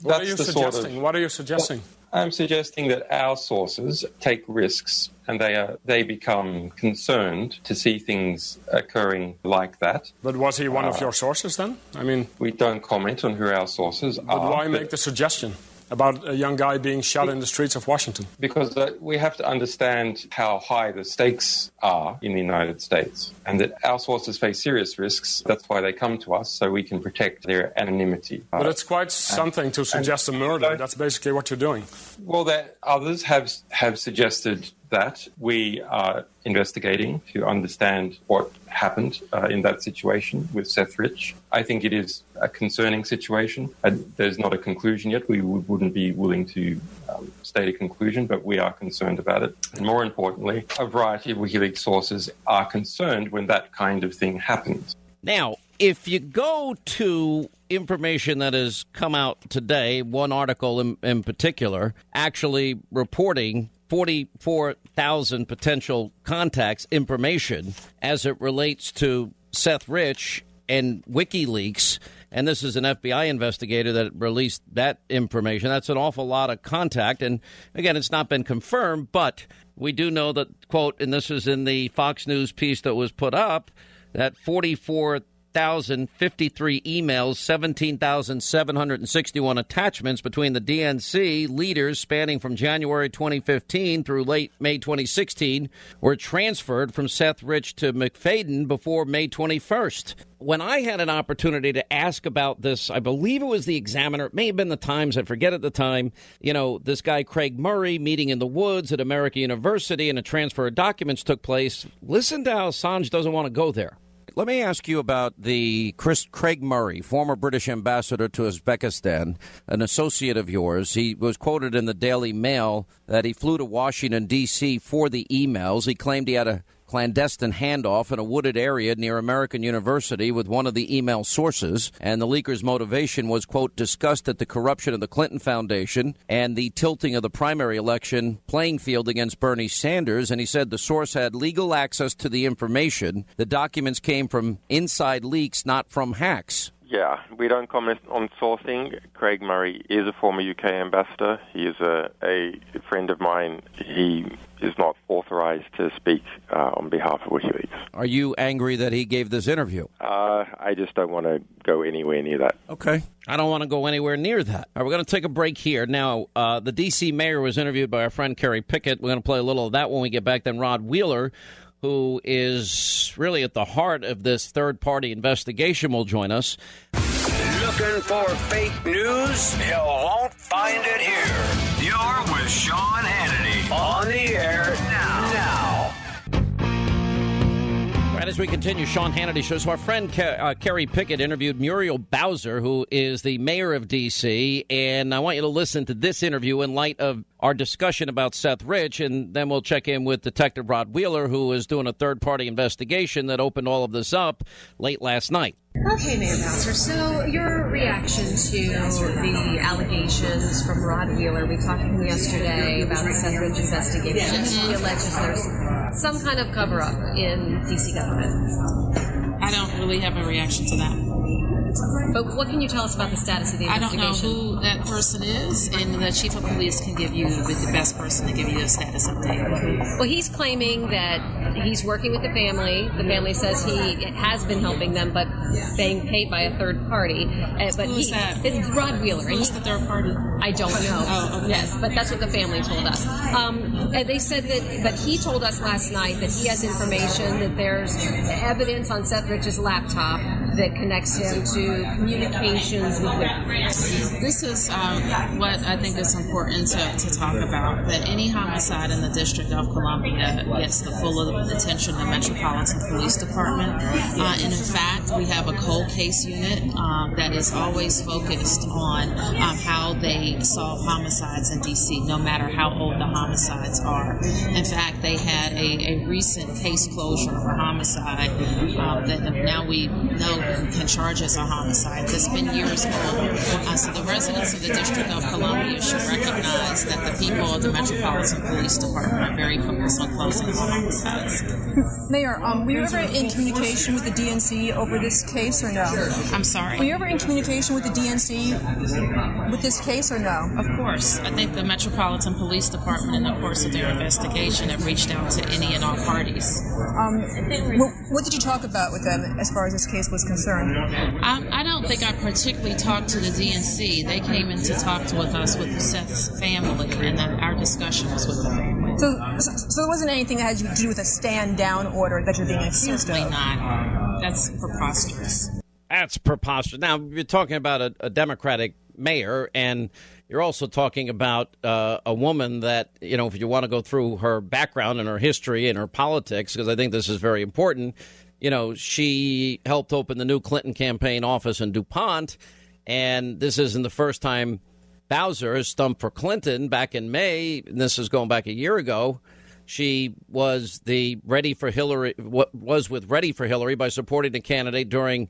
what are you suggesting? Sort of, what are you suggesting? I'm suggesting that our sources take risks and they are they become concerned to see things occurring like that. But was he one uh, of your sources then? I mean, we don't comment on who our sources but are. Why but why make the suggestion? About a young guy being shot in the streets of Washington? Because uh, we have to understand how high the stakes are in the United States and that our sources face serious risks. That's why they come to us, so we can protect their anonymity. But it's quite something to suggest a murder. That's basically what you're doing. Well, that others have have suggested that we are investigating to understand what happened uh, in that situation with Seth Rich. I think it is a concerning situation. Uh, there's not a conclusion yet. We would, wouldn't be willing to um, state a conclusion, but we are concerned about it. And more importantly, a variety of WikiLeaks sources are concerned when that kind of thing happens. Now, if you go to information that has come out today, one article in, in particular, actually reporting 44,000 potential contacts information as it relates to Seth Rich and WikiLeaks. And this is an FBI investigator that released that information. That's an awful lot of contact. And again, it's not been confirmed, but we do know that, quote, and this is in the Fox News piece that was put up, that 44 1,053 emails, 17,761 attachments between the DNC leaders spanning from January 2015 through late May 2016 were transferred from Seth Rich to MacFadyen before May 21st. When I had an opportunity to ask about this, I believe it was the Examiner, it may have been the Times, I forget at the time, you know, this guy Craig Murray meeting in the woods at America University and a transfer of documents took place. Listen to how Assange doesn't want to go there. Let me ask you about the Chris Craig Murray, former British ambassador to Uzbekistan, an associate of yours. He was quoted in the Daily Mail that he flew to Washington D.C. for the emails. He claimed he had a clandestine handoff in a wooded area near American University with one of the email sources. And the leaker's motivation was, quote, disgust at the corruption of the Clinton Foundation and the tilting of the primary election playing field against Bernie Sanders. And he said the source had legal access to the information. The documents came from inside leaks, not from hacks. Yeah, we don't comment on sourcing. Craig Murray is a former UK ambassador. He is a, a friend of mine. He is not authorized to speak uh, on behalf of WikiLeaks. Are you angry that he gave this interview? Uh, I just don't want to go anywhere near that. Okay. I don't want to go anywhere near that. All right, we're going to take a break here. Now, uh, the D.C. mayor was interviewed by our friend Kerry Picket. We're going to play a little of that when we get back. Then Rod Wheeler who is really at the heart of this third party investigation, will join us. Looking for fake news? You won't find it here. You're with Sean Hannity on the air now. Now. Right as we continue, Sean Hannity shows. Our friend Ke- uh, Kerry Picket interviewed Muriel Bowser, who is the mayor of D.C., and I want you to listen to this interview in light of our discussion about Seth Rich, and then we'll check in with Detective Rod Wheeler, who is doing a third-party investigation that opened all of this up late last night. Okay, Mayor Bowser. So your reaction to the allegations from Rod Wheeler? We talked to him yesterday about the Seth Rich investigation. He alleges there's some kind of cover-up in DC government. I don't really have a reaction to that. But what can you tell us about the status of the investigation? I don't know who that person is, and the chief of police can give you the best person to give you a status update. Well, he's claiming that he's working with the family. The family says he has been helping them, but being paid by a third party. Uh, but Who's he, that? It's Rod Wheeler. Who's the third party? I don't know. Oh, okay. Yes, but that's what the family told us. Um, and they said that, but he told us last night that he has information that there's evidence on Seth Rich's laptop that connects him to communications with Wikileaks. This is uh, what I think is important to, to talk about. That any homicide in the District of Columbia gets the full attention of the Metropolitan Police Department. Uh, and in fact, we have a cold case unit um, that is always focused on um, how they solve homicides in D.C., no matter how old the homicides are. In fact, they had a, a recent case closure for homicide um, that now we know can charge as a homicide. It's been years old. Uh, so the residents of the District of Columbia should recognize that the people of the Metropolitan Police Department are very focused on closing homicides. Mayor, um, were you ever in communication with the DNC over this case or no? I'm sorry? Were you ever in communication with the DNC with this case or no? Of course. I think the Metropolitan Police Department, in the course of their investigation, have reached out to any and all parties. Um, what, what did you talk about with them as far as this case was concern? I, I don't think I particularly talked to the DNC. They came in to talk with us with Seth's family, and that our discussion was with the family. So, so there wasn't anything that had to do with a stand down order that you're being accused Certainly of? not. That's preposterous. That's preposterous. Now, you're talking about a, a Democratic mayor, and you're also talking about uh, a woman that, you know, if you want to go through her background and her history and her politics, because I think this is very important, you know, she helped open the new Clinton campaign office in DuPont, and this isn't the first time Bowser has stumped for Clinton back in May, this is going back a year ago. She was the ready for Hillary was with Ready for Hillary by supporting the candidate during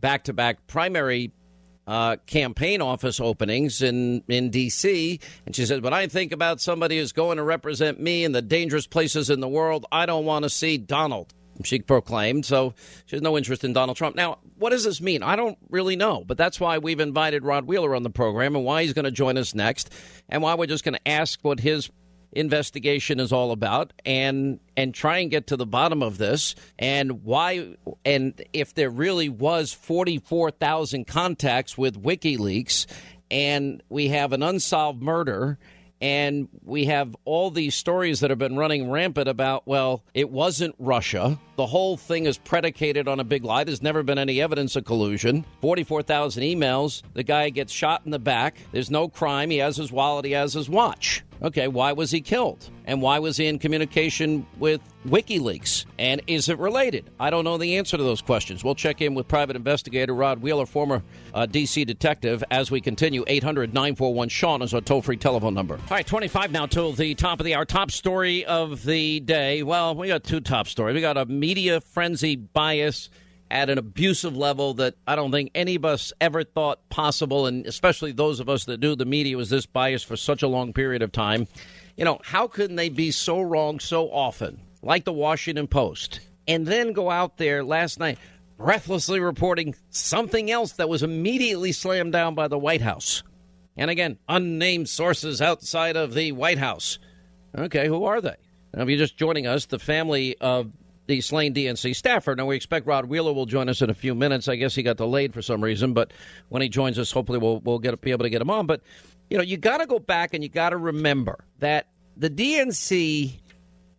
back-to-back primary uh, campaign office openings in in D.C. And she said, "When I think about somebody who's going to represent me in the dangerous places in the world, I don't want to see Donald." She proclaimed. So she has no interest in Donald Trump. Now, what does this mean? I don't really know, but that's why we've invited Rod Wheeler on the program and why he's going to join us next, and why we're just going to ask what his investigation is all about and and try and get to the bottom of this and why and if there really was 44,000 contacts with WikiLeaks and we have an unsolved murder and we have all these stories that have been running rampant about, well, it wasn't Russia. The whole thing is predicated on a big lie. There's never been any evidence of collusion. 44,000 emails. The guy gets shot in the back. There's no crime. He has his wallet. He has his watch. Okay, why was he killed? And why was he in communication with WikiLeaks? And is it related? I don't know the answer to those questions. We'll check in with private investigator Rod Wheeler, former uh, D.C. detective, as we continue. 800 941 Sean is our toll free telephone number. All right, 25 now till the top of the hour. Top story of the day. Well, we got two top stories. We got a media frenzy bias at an abusive level that I don't think any of us ever thought possible, and especially those of us that knew the media was this biased for such a long period of time. You know, how can they be so wrong so often, like the Washington Post, and then go out there last night breathlessly reporting something else that was immediately slammed down by the White House? And again, unnamed sources outside of the White House. Okay, who are they? Now, if you're just joining us, the family of the slain DNC staffer. Now, we expect Rod Wheeler will join us in a few minutes. I guess he got delayed for some reason, but when he joins us, hopefully we'll, we'll get be able to get him on. But, you know, you got to go back and you got to remember that the DNC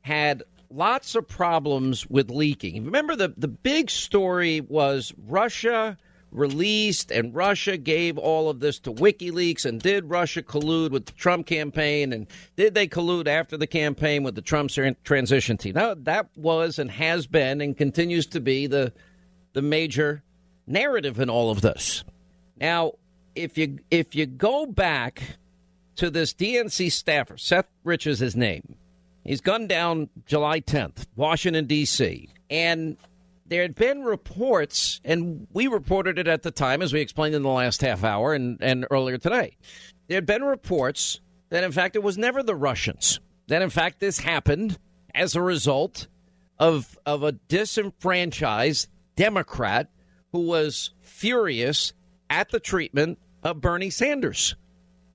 had lots of problems with leaking. Remember, the, the big story was Russia released and Russia gave all of this to WikiLeaks and did Russia collude with the Trump campaign and did they collude after the campaign with the Trump transition team? Now that was and has been and continues to be the the major narrative in all of this. Now, if you if you go back to this DNC staffer, Seth Rich is his name. He's gunned down July 10th, Washington D.C. and there had been reports, and we reported it at the time, as we explained in the last half hour and, and earlier today. There had been reports that, in fact, it was never the Russians. That, in fact, this happened as a result of, of a disenfranchised Democrat who was furious at the treatment of Bernie Sanders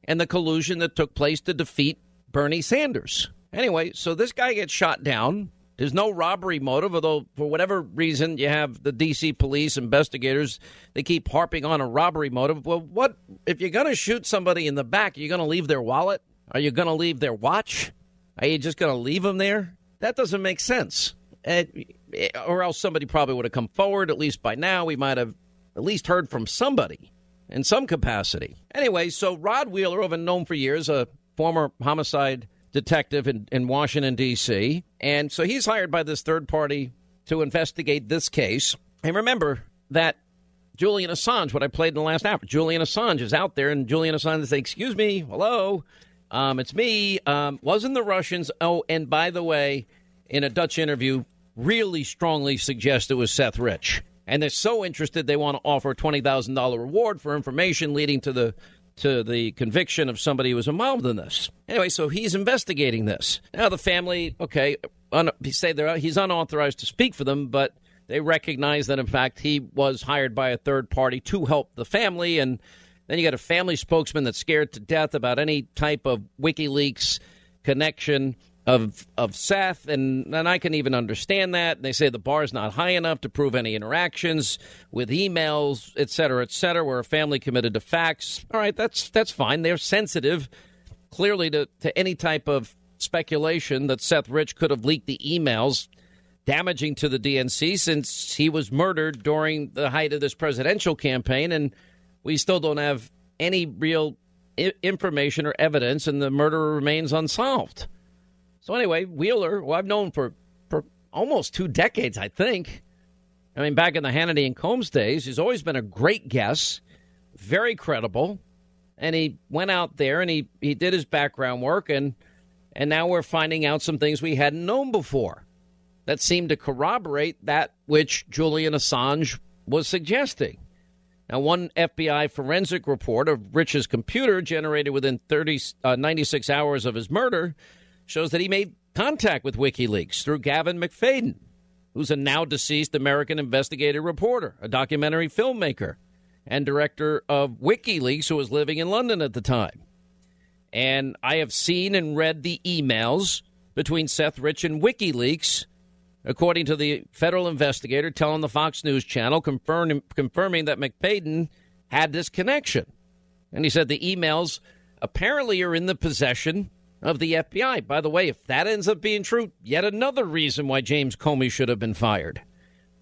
and the collusion that took place to defeat Bernie Sanders. Anyway, so this guy gets shot down there's no robbery motive, although for whatever reason you have the D.C. police investigators, they keep harping on a robbery motive. Well, what if you're going to shoot somebody in the back? Are you going to leave their wallet? Are you going to leave their watch? Are you just going to leave them there? That doesn't make sense. Eh, or else somebody probably would have come forward. At least by now, we might have at least heard from somebody in some capacity. Anyway, so Rod Wheeler, who I've known for years, a former homicide detective in, in Washington, D.C. And so he's hired by this third party to investigate this case. And remember that Julian Assange, what I played in the last hour, Julian Assange is out there, and Julian Assange says, Excuse me, hello, um, it's me. Um, wasn't the Russians? Oh, and by the way, in a Dutch interview, really strongly suggests it was Seth Rich. And they're so interested, they want to offer a $20,000 reward for information leading to the to the conviction of somebody who was involved in this. Anyway, so he's investigating this. Now the family, okay, un, say they're, he's unauthorized to speak for them, but they recognize that in fact he was hired by a third party to help the family, and then you got a family spokesman that's scared to death about any type of WikiLeaks connection. Of of Seth, and and I can even understand that. They say the bar is not high enough to prove any interactions with emails, et cetera, et cetera, where a family committed to facts. All right, that's that's fine. They're sensitive, clearly, to to any type of speculation that Seth Rich could have leaked the emails damaging to the DNC since he was murdered during the height of this presidential campaign, and we still don't have any real information or evidence, and the murder remains unsolved. So anyway, Wheeler, who I've known for for almost two decades, I think. I mean, back in the Hannity and Colmes days, he's always been a great guest, very credible, and he went out there and he he did his background work, and and now we're finding out some things we hadn't known before that seemed to corroborate that which Julian Assange was suggesting. Now, one FBI forensic report of Rich's computer generated within 30, uh, 96 hours of his murder shows that he made contact with WikiLeaks through Gavin MacFadyen, who's a now deceased American investigative reporter, a documentary filmmaker, and director of WikiLeaks, who was living in London at the time. And I have seen and read the emails between Seth Rich and WikiLeaks according to the federal investigator telling the Fox News channel, confirm, confirming that MacFadyen had this connection. And he said the emails apparently are in the possession of the FBI. By the way, if that ends up being true, yet another reason why James Comey should have been fired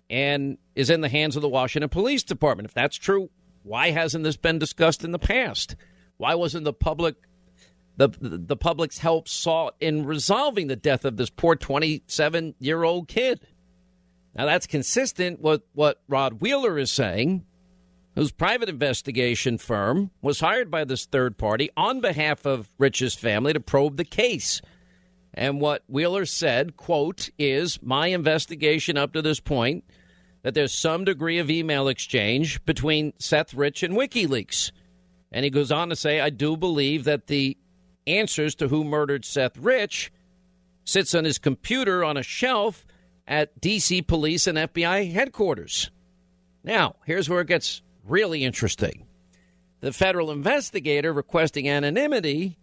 and is in the hands of the Washington Police Department. If that's true, why hasn't this been discussed in the past? Why wasn't the public the the public's help sought in resolving the death of this poor 27 year old kid. Now that's consistent with what Rod Wheeler is saying, whose private investigation firm was hired by this third party on behalf of Rich's family to probe the case. And what Wheeler said, quote, is my investigation up to this point that there's some degree of email exchange between Seth Rich and WikiLeaks. And he goes on to say, I do believe that the answers to who murdered Seth Rich sits on his computer on a shelf at DC police and FBI headquarters. Now, here's where it gets really interesting. The federal investigator requesting anonymity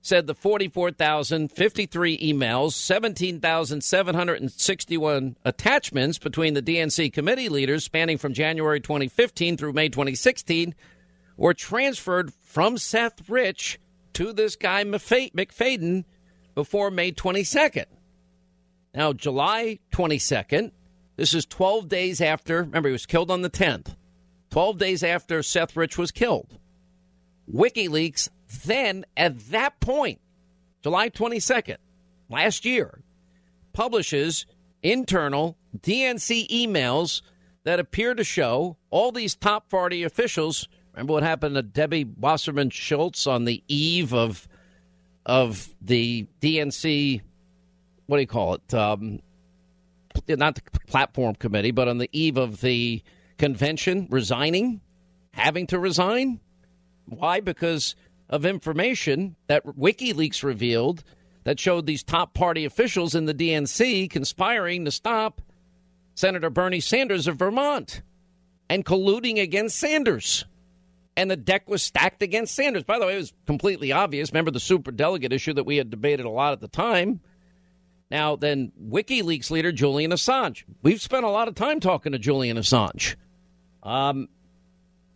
said the 44,053 emails, 17,761 attachments between the DNC committee leaders spanning from January 2015 through May 2016 were transferred from Seth Rich to this guy MacFadyen before May 22nd. Now, July 22nd, this is 12 days after, remember, he was killed on the 10th, 12 days after Seth Rich was killed. WikiLeaks then, at that point, July 22nd, last year, publishes internal DNC emails that appear to show all these top party officials Remember what happened to Debbie Wasserman Schultz on the eve of of the DNC? What do you call it? Um, not the platform committee, but on the eve of the convention, resigning, having to resign. Why? Because of information that WikiLeaks revealed that showed these top party officials in the DNC conspiring to stop Senator Bernie Sanders of Vermont and colluding against Sanders and the deck was stacked against Sanders. By the way, it was completely obvious. Remember the super delegate issue that we had debated a lot at the time? Now, then, WikiLeaks leader Julian Assange. We've spent a lot of time talking to Julian Assange. Um,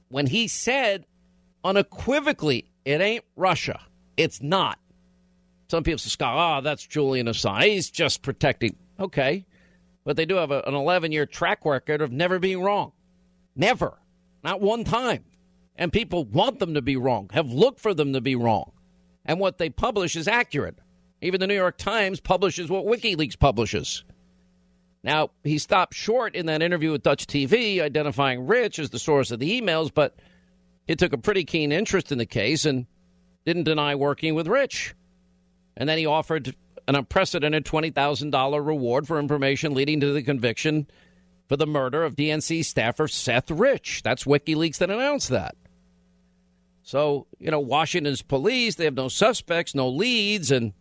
when he said unequivocally, it ain't Russia, it's not. Some people say, oh, that's Julian Assange. He's just protecting. Okay. But they do have a, an 11 year track record of never being wrong. Never. Not one time and people want them to be wrong, have looked for them to be wrong. And what they publish is accurate. Even the New York Times publishes what WikiLeaks publishes. Now, he stopped short in that interview with Dutch TV, identifying Rich as the source of the emails, but he took a pretty keen interest in the case and didn't deny working with Rich. And then he offered an unprecedented $20,000 reward for information leading to the conviction for the murder of DNC staffer Seth Rich. That's WikiLeaks that announced that. So, you know, Washington's police, they have no suspects, no leads, and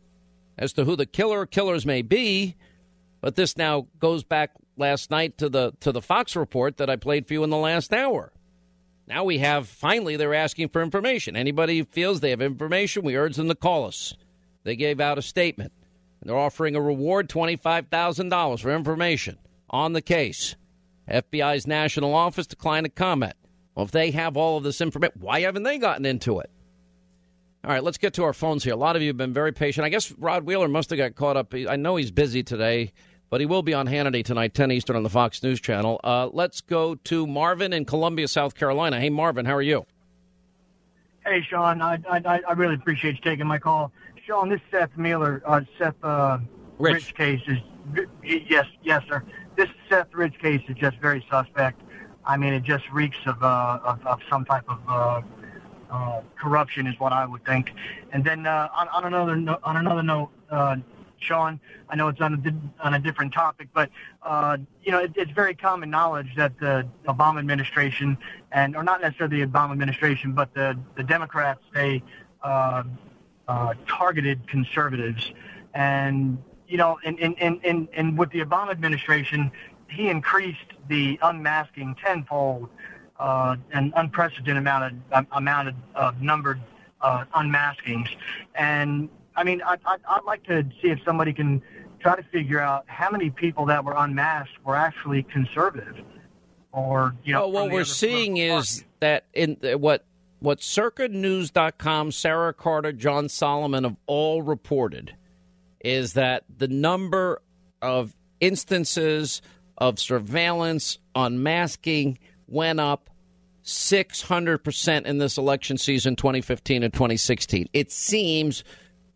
as to who the killer killers may be. But this now goes back last night to the to the Fox report that I played for you in the last hour. Now we have finally they're asking for information. Anybody feels they have information, we urge them to call us. They gave out a statement. And they're offering a reward $25,000 for information on the case. FBI's national office declined to comment. Well, if they have all of this information, why haven't they gotten into it? All right, let's get to our phones here. A lot of you have been very patient. I guess Rod Wheeler must have got caught up. I know he's busy today, but he will be on Hannity tonight, 10 Eastern on the Fox News Channel. Uh, let's go to Marvin in Columbia, South Carolina. Hey, Marvin, how are you? Hey, Sean. I, I, I really appreciate you taking my call. Sean, this Seth Miller, uh, Seth uh, Rich. Rich case is, yes, yes, sir. This Seth Rich case is just very suspect. I mean, it just reeks of, uh, of, of some type of uh, uh, corruption, is what I would think. And then uh, on, on another no, on another note, uh, Sean, I know it's on a, on a different topic, but uh, you know, it, it's very common knowledge that the Obama administration, and or not necessarily the Obama administration, but the the Democrats, they uh, uh, targeted conservatives, and you know, in, in, in, in with the Obama administration, he increased the unmasking tenfold, uh, an unprecedented amount of amount of uh, numbered uh, unmaskings, and I mean, I, I, I'd like to see if somebody can try to figure out how many people that were unmasked were actually conservative, or you know. Well, what we're seeing is that in uh, what what CircaNews.com, Sara Carter, John Solomon have all reported is that the number of instances of surveillance, unmasking went up 600% in this election season 2015 and 2016. It seems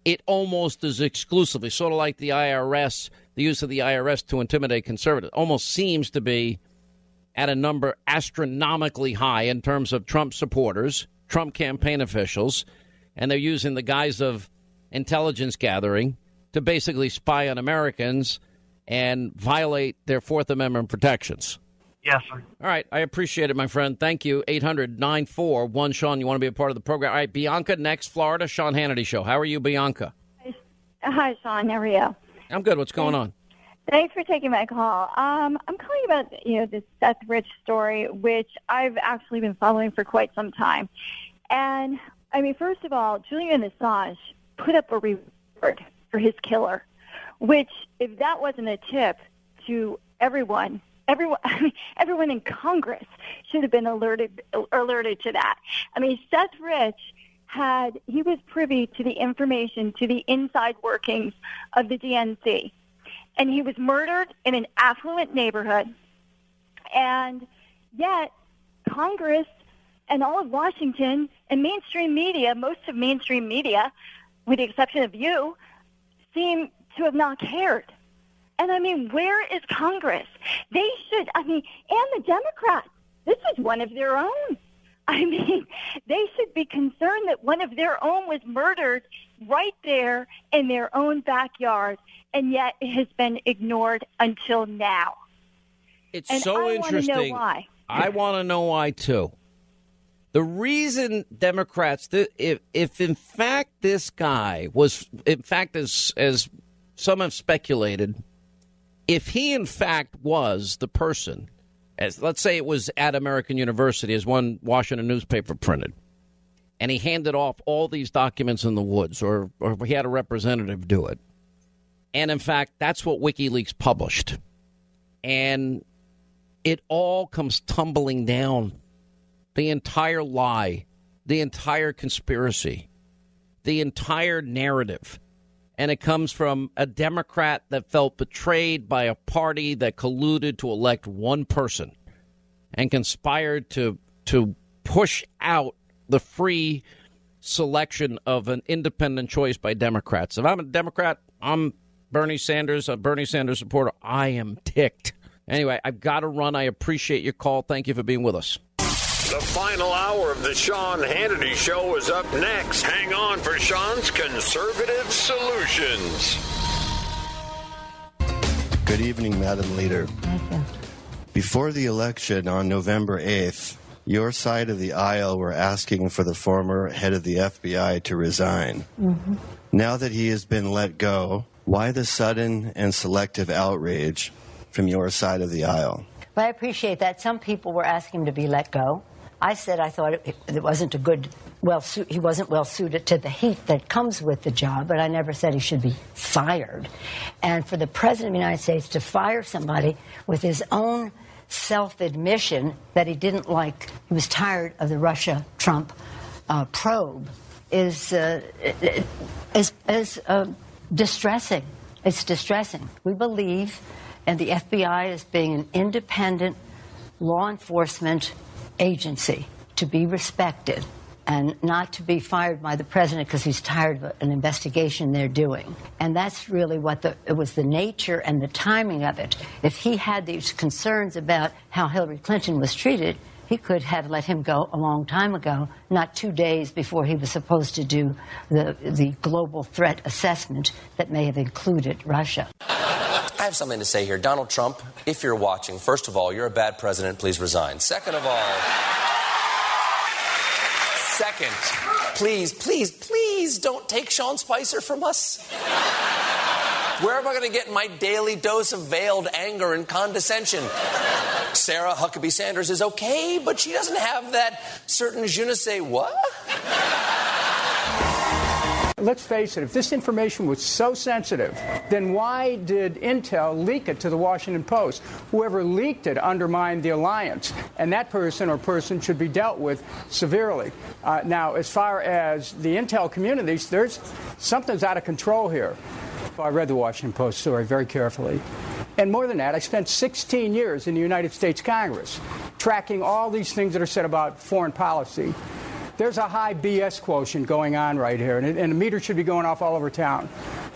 it almost is exclusively, sort of like the IRS, the use of the IRS to intimidate conservatives, almost seems to be at a number astronomically high in terms of Trump supporters, Trump campaign officials, and they're using the guise of intelligence gathering to basically spy on Americans and violate their Fourth Amendment protections. Yes, sir. All right. I appreciate it, my friend. Thank you. 800 941 Sean. You want to be a part of the program? All right. Bianca, next Florida, Sean Hannity Show. How are you, Bianca? Hi, Sean. How are you? I'm good. What's going on? Thanks for taking my call. Um, I'm calling about you know this Seth Rich story, which I've actually been following for quite some time. And I mean, first of all, Julian Assange put up a reward for his killer, which, if that wasn't a tip to everyone, everyone, I mean, everyone in Congress should have been alerted alerted to that. I mean, Seth Rich had he was privy to the information to the inside workings of the DNC and he was murdered in an affluent neighborhood. And yet, Congress and all of Washington and mainstream media, most of mainstream media, with the exception of you, seem to have not cared. And I mean, where is Congress? They should, I mean, and the Democrats. This is one of their own. I mean, they should be concerned that one of their own was murdered right there in their own backyard, and yet it has been ignored until now. It's And so I interesting. why. I want to know why too. The reason Democrats, if if in fact this guy was, in fact, as as some have speculated, if he in fact was the person, as let's say it was at American University, as one Washington newspaper printed, and he handed off all these documents in the woods, or or he had a representative do it, and in fact that's what WikiLeaks published, and it all comes tumbling down. The entire lie, the entire conspiracy, the entire narrative. And it comes from a Democrat that felt betrayed by a party that colluded to elect one person and conspired to to push out the free selection of an independent choice by Democrats. If I'm a Democrat, I'm Bernie Sanders, a Bernie Sanders supporter. I am ticked. Anyway, I've got to run. I appreciate your call. Thank you for being with us. The final hour of the Sean Hannity Show is up next. Hang on for Sean's conservative solutions. Good evening, Madam Leader. Before the election on November 8th, your side of the aisle were asking for the former head of the FBI to resign. Mm-hmm. Now that he has been let go, why the sudden and selective outrage from your side of the aisle? Well, I appreciate that. Some people were asking him to be let go. I said I thought it, it wasn't a good, well, su- he wasn't well suited to the heat that comes with the job, but I never said he should be fired. And for the President of the United States to fire somebody with his own self admission that he didn't like, he was tired of the Russia Trump uh, probe, is, uh, is, is uh, distressing. It's distressing. We believe and the FBI is being an independent law enforcement agency to be respected and not to be fired by the president because he's tired of an investigation they're doing. And that's really what the, it was the nature and the timing of it. If he had these concerns about how Hillary Clinton was treated, he could have let him go a long time ago, not two days before he was supposed to do the, the global threat assessment that may have included Russia. I have something to say here. Donald Trump, if you're watching, first of all, you're a bad president. Please resign. Second of all, second, please, please, please don't take Sean Spicer from us. Where am I going to get my daily dose of veiled anger and condescension? Sarah Huckabee Sanders is okay, but she doesn't have that certain je ne sais what. Let's face it, if this information was so sensitive, then why did Intel leak it to the Washington Post? Whoever leaked it undermined the alliance, and that person or person should be dealt with severely. Uh, now, as far as the Intel communities, there's something's out of control here. I read the Washington Post story very carefully. And more than that, I spent 16 years in the United States Congress tracking all these things that are said about foreign policy. There's a high BS quotient going on right here, and, and the meter should be going off all over town.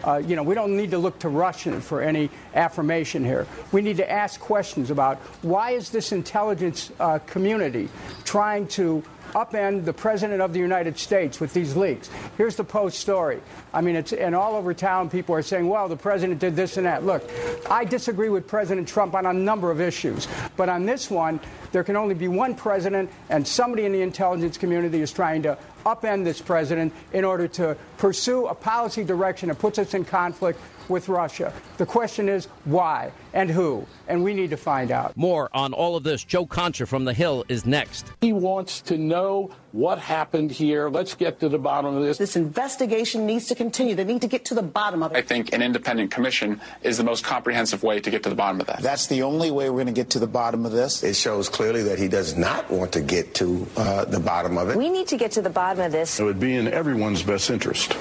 Uh, you know, we don't need to look to Russia for any affirmation here. We need to ask questions about why is this intelligence uh, community trying to upend the president of the United States with these leaks. Here's the Post story. I mean, it's and all over town, people are saying, "Well, the president did this and that." Look, I disagree with President Trump on a number of issues, but on this one, there can only be one president, and somebody in the intelligence community is trying to upend this president in order to pursue a policy direction that puts us in conflict with Russia. The question is why and who, and we need to find out. More on all of this. Joe Concha from The Hill is next. He wants to know what happened here. Let's get to the bottom of this. This investigation needs to continue. They need to get to the bottom of it. I think an independent commission is the most comprehensive way to get to the bottom of that. That's the only way we're going to get to the bottom of this. It shows clearly that he does not want to get to uh, the bottom of it. We need to get to the bottom of this. It would be in everyone's best interest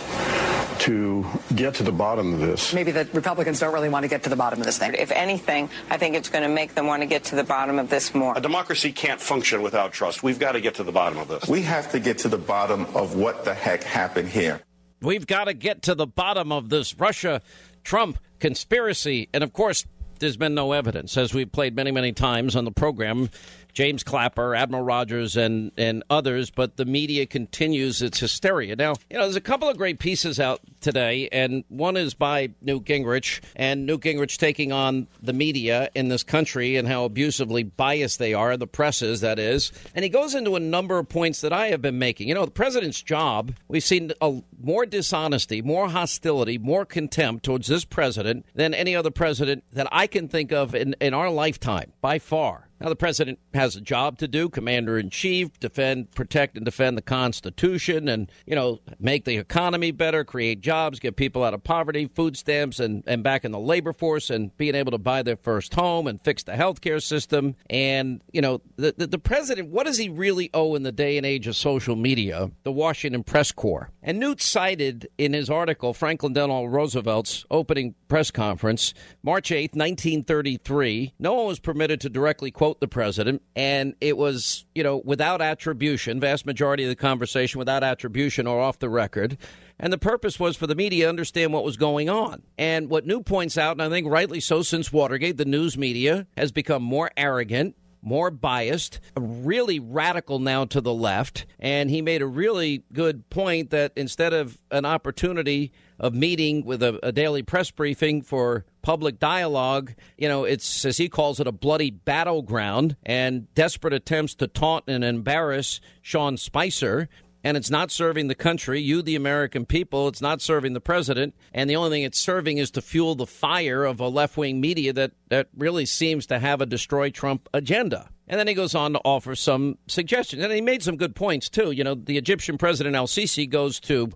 to get to the bottom of this. Maybe the Republicans don't really want to get to the bottom of this thing. If anything, I think it's going to make them want to get to the bottom of this more. A democracy can't function without trust. We've got to get to the bottom of this. We have to get to the bottom of what the heck happened here. We've got to get to the bottom of this Russia Trump conspiracy. And of course, there's been no evidence, as we've played many, many times on the program. James Clapper, Admiral Rogers, and, and others, but the media continues its hysteria. Now, you know, there's a couple of great pieces out today, and one is by Newt Gingrich, and Newt Gingrich taking on the media in this country and how abusively biased they are, the presses, that is. And he goes into a number of points that I have been making. You know, the president's job, we've seen a, more dishonesty, more hostility, more contempt towards this president than any other president that I can think of in, in our lifetime, by far. Now, the president has a job to do, commander in chief, defend, protect, and defend the Constitution, and, you know, make the economy better, create jobs, get people out of poverty, food stamps, and, and back in the labor force, and being able to buy their first home and fix the healthcare system. And, you know, the, the, the president, what does he really owe in the day and age of social media? The Washington Press Corps. And Newt cited in his article Franklin Delano Roosevelt's opening press conference, March 8, 1933. No one was permitted to directly quote the president, and it was, you know, without attribution, vast majority of the conversation without attribution or off the record. And the purpose was for the media to understand what was going on. And what Newt points out, and I think rightly so since Watergate, the news media has become more arrogant, more biased, really radical now to the left. And he made a really good point that instead of an opportunity of meeting with a, a, daily press briefing for public dialogue, you know, it's, as he calls it, a bloody battleground and desperate attempts to taunt and embarrass Sean Spicer and it's not serving the country, you, the American people. It's not serving the president. And the only thing it's serving is to fuel the fire of a left wing media that, that really seems to have a destroy Trump agenda. And then he goes on to offer some suggestions. And he made some good points, too. You know, the Egyptian president Al Sisi goes to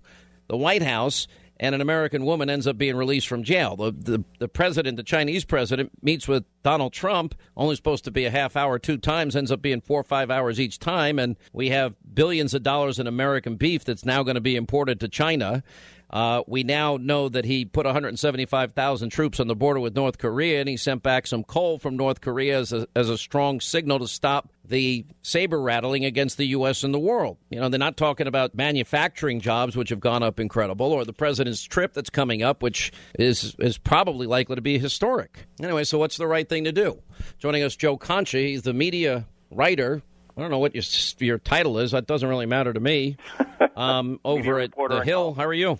the White House and an American woman ends up being released from jail. The, the, the president, the Chinese president, meets with Donald Trump, only supposed to be a half hour two times, ends up being four or five hours each time. And we have billions of dollars in American beef that's now going to be imported to China. Uh, we now know that he put 175,000 troops on the border with North Korea, and he sent back some coal from North Korea as a, as a strong signal to stop the saber rattling against the U.S. and the world. You know, they're not talking about manufacturing jobs, which have gone up incredible, or the president's trip that's coming up, which is is probably likely to be historic. Anyway, so what's the right thing to do? Joining us, Joe Concha. He's the media writer I don't know what your your title is. That doesn't really matter to me. Um, over at the Hill, how are you?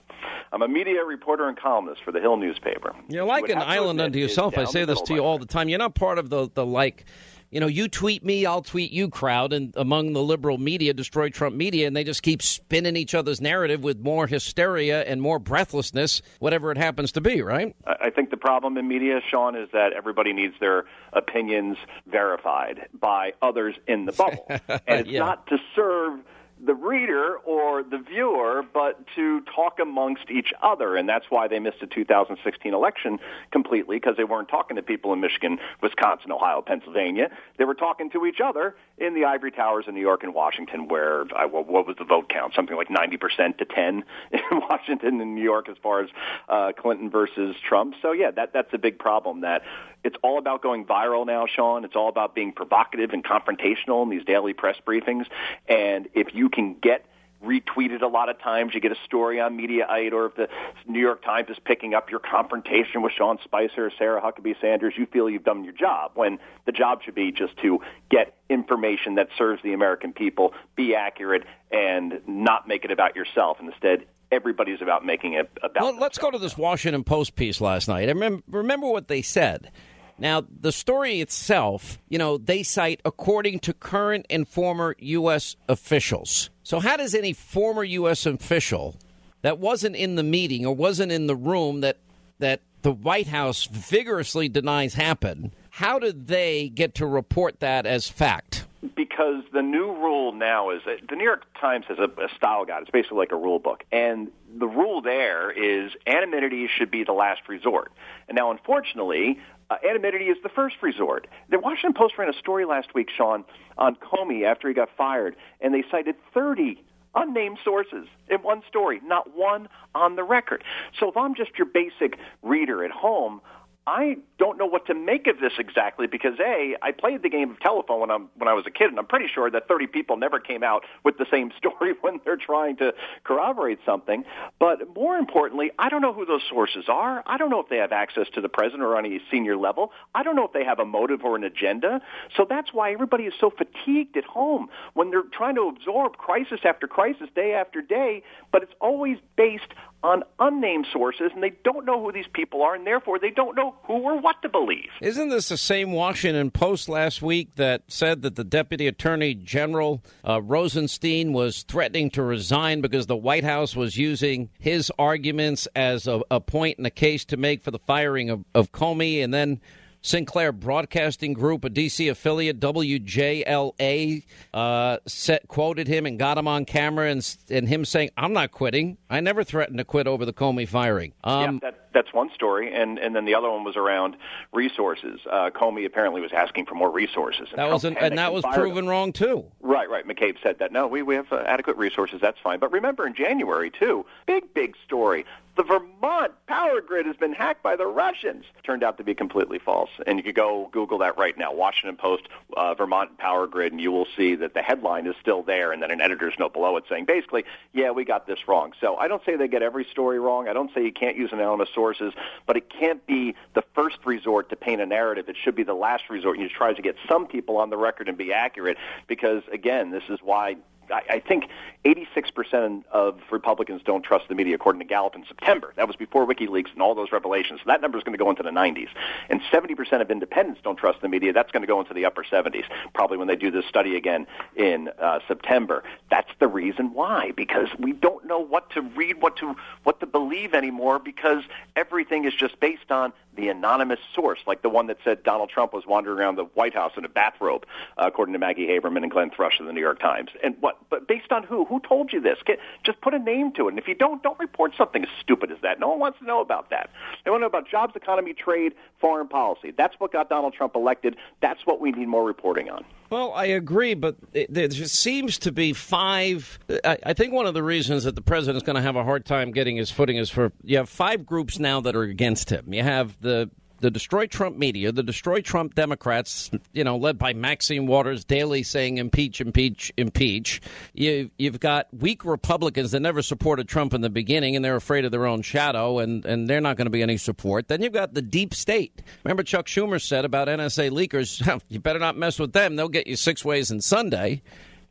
I'm a media reporter and columnist for the Hill newspaper. You're like an island unto yourself. I say this to you all the time. You're not part of the the like you know, you tweet me, I'll tweet you crowd, and among the liberal media, destroy Trump media, and they just keep spinning each other's narrative with more hysteria and more breathlessness, whatever it happens to be, right? I think the problem in media, Sean, is that everybody needs their opinions verified by others in the bubble. and it's Yeah. not to serve the reader or the viewer, but to talk amongst each other. And that's why they missed the 2016 election completely, because they weren't talking to people in Michigan, Wisconsin, Ohio, Pennsylvania. They were talking to each other in the ivory towers in New York and Washington, where what was the vote count? Something like 90% to 10 in Washington and New York as far as uh, Clinton versus Trump. So, yeah, that that's a big problem that it's all about going viral now, Sean. It's all about being provocative and confrontational in these daily press briefings. And if you can get retweeted a lot of times, you get a story on Mediaite, or if the New York Times is picking up your confrontation with Sean Spicer or Sarah Huckabee Sanders, you feel you've done your job. When the job should be just to get information that serves the American people, be accurate, and not make it about yourself. And instead, everybody's about making it about. Well, let's go to this Washington Post piece last night. Remember what they said. Now, the story itself, you know, they cite according to current and former U.S. officials. So, how does any former U.S. official that wasn't in the meeting or wasn't in the room that that the White House vigorously denies happened, how did they get to report that as fact? Because the new rule now is that the New York Times has a, a style guide. It's basically like a rule book, and the rule there is anonymity should be the last resort. And now, unfortunately, uh, anonymity is the first resort. The Washington Post ran a story last week, Sean, on Comey after he got fired, and they cited 30 unnamed sources in one story, not one on the record. So if I'm just your basic reader at home, I don't know what to make of this exactly because a I played the game of telephone when I'm when I was a kid and I'm pretty sure that 30 people never came out with the same story when they're trying to corroborate something. But more importantly I don't know who those sources are. I don't know if they have access to the president or on a senior level. I don't know if they have a motive or an agenda. So that's why everybody is so fatigued at home when they're trying to absorb crisis after crisis day after day but it's always based on unnamed sources and they don't know who these people are and therefore they don't know who or what to believe. Isn't this the same Washington Post last week that said that the Deputy Attorney General uh, Rosenstein was threatening to resign because the White House was using his arguments as a, a point in a case to make for the firing of, of Comey, and then Sinclair Broadcasting Group, a DC affiliate, WJLA, uh, set, quoted him and got him on camera, and, and him saying, "I'm not quitting. I never threatened to quit over the Comey firing." Um, yeah, that, that's one story, and and then the other one was around resources. Uh, Comey apparently was asking for more resources, that was, an, and that was proven wrong too. Right, right. McCabe said that. No, we we have uh, adequate resources. That's fine. But remember, in January too, big big story. The Vermont power grid has been hacked by the Russians. Turned out to be completely false. And you could go Google that right now. Washington Post, uh, Vermont power grid, and you will see that the headline is still there, and then an editor's note below it saying basically, yeah, we got this wrong. So I don't say they get every story wrong. I don't say you can't use anonymous sources, but it can't be the first resort to paint a narrative. It should be the last resort. And you try to get some people on the record and be accurate, because again, this is why I, think 86% of Republicans don't trust the media, according to Gallup in September. That was before WikiLeaks and all those revelations. So that number is going to go into the 90s. And 70% of independents don't trust the media. That's going to go into the upper 70s, probably when they do this study again in uh, September. That's the reason why, because we don't know what to read, what to what to believe anymore, because everything is just based on the anonymous source, like the one that said Donald Trump was wandering around the White House in a bathrobe, uh, according to Maggie Haberman and Glenn Thrush of the New York Times. And what? But based on who? Who told you this? Get, just put a name to it. And if you don't, don't report something as stupid as that. No one wants to know about that. They want to know about jobs, economy, trade, foreign policy. That's what got Donald Trump elected. That's what we need more reporting on. Well, I agree, but there seems to be five. I, I think one of the reasons that the president is going to have a hard time getting his footing is for you have five groups now that are against him. You have the the destroy Trump media, the destroy Trump Democrats, you know, led by Maxine Waters daily saying impeach, impeach, impeach. You, you've got weak Republicans that never supported Trump in the beginning and they're afraid of their own shadow and, and they're not going to be any support. Then you've got the deep state. Remember Chuck Schumer said about NSA leakers, you better not mess with them. They'll get you six ways in Sunday.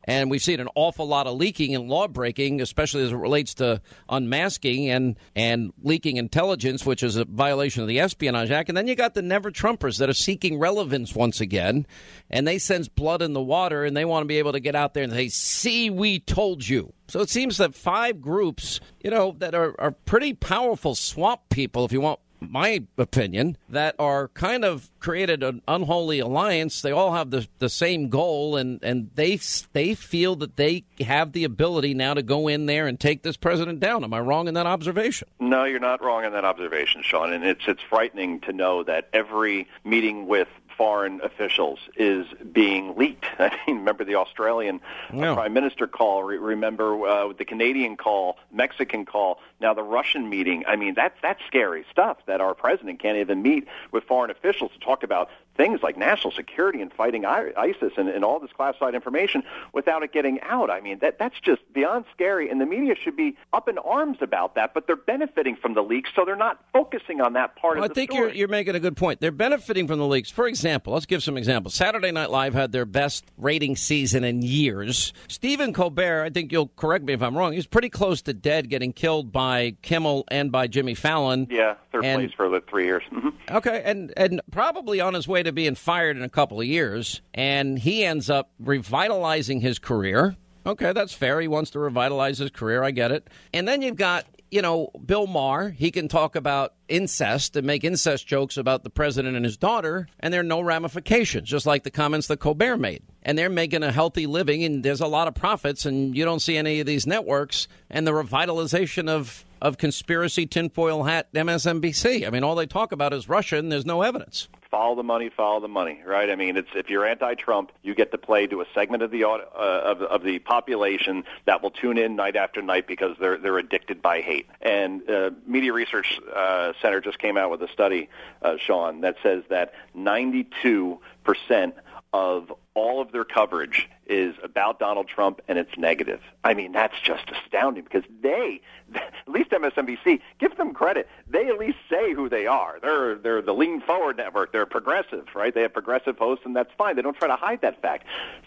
And we've seen an awful lot of leaking and law breaking, especially as it relates to unmasking and, and leaking intelligence, which is a violation of the Espionage Act. And then you got the never Trumpers that are seeking relevance once again. And they sense blood in the water and they want to be able to get out there and say, see, we told you. So it seems that five groups, you know, that are, are pretty powerful swamp people, if you want my opinion, that are kind of created an unholy alliance. They all have the, the same goal, and, and they they feel that they have the ability now to go in there and take this president down. Am I wrong in that observation? No, you're not wrong in that observation, Sean. And it's it's frightening to know that every meeting with foreign officials is being leaked. I mean, remember the Australian uh, prime minister call. Re- remember uh, the Canadian call, Mexican call. Now the Russian meeting. I mean, that's that's scary stuff. That our president can't even meet with foreign officials to talk about things like national security and fighting ISIS and, and all this classified information without it getting out. I mean, that that's just beyond scary. And the media should be up in arms about that. But they're benefiting from the leaks, so they're not focusing on that part well, of the I think story. you're you're making a good point. They're benefiting from the leaks. For example, let's give some examples. Saturday Night Live had their best rating season in years. Stephen Colbert, I think you'll correct me if I'm wrong. He's pretty close to dead, getting killed by Kimmel and by Jimmy Fallon. Yeah, third And- place for the three years. Mhm. Okay, and and probably on his way to being fired in a couple of years, and he ends up revitalizing his career. Okay, that's fair. He wants to revitalize his career. I get it. And then you've got you know Bill Maher. He can talk about incest and make incest jokes about the president and his daughter, and there are no ramifications, just like the comments that Colbert made. And they're making a healthy living, and there's a lot of profits, and you don't see any of these networks and the revitalization of of conspiracy tinfoil hat MSNBC. I mean, all they talk about is Russia, and there's no evidence. Follow the money, follow the money, right? I mean, it's if you're anti-Trump, you get to play to a segment of the uh, of, of the population that will tune in night after night because they're they're addicted by hate. And uh, Media Research uh, Center just came out with a study, uh, Sean, that says that 92 percent of all of their coverage is about Donald Trump and it's negative. I mean, that's just astounding because they, at least MSNBC, give them credit. They at least say who they are. They're they're the Lean Forward network. They're progressive, right? They have progressive hosts, and that's fine. They don't try to hide that fact.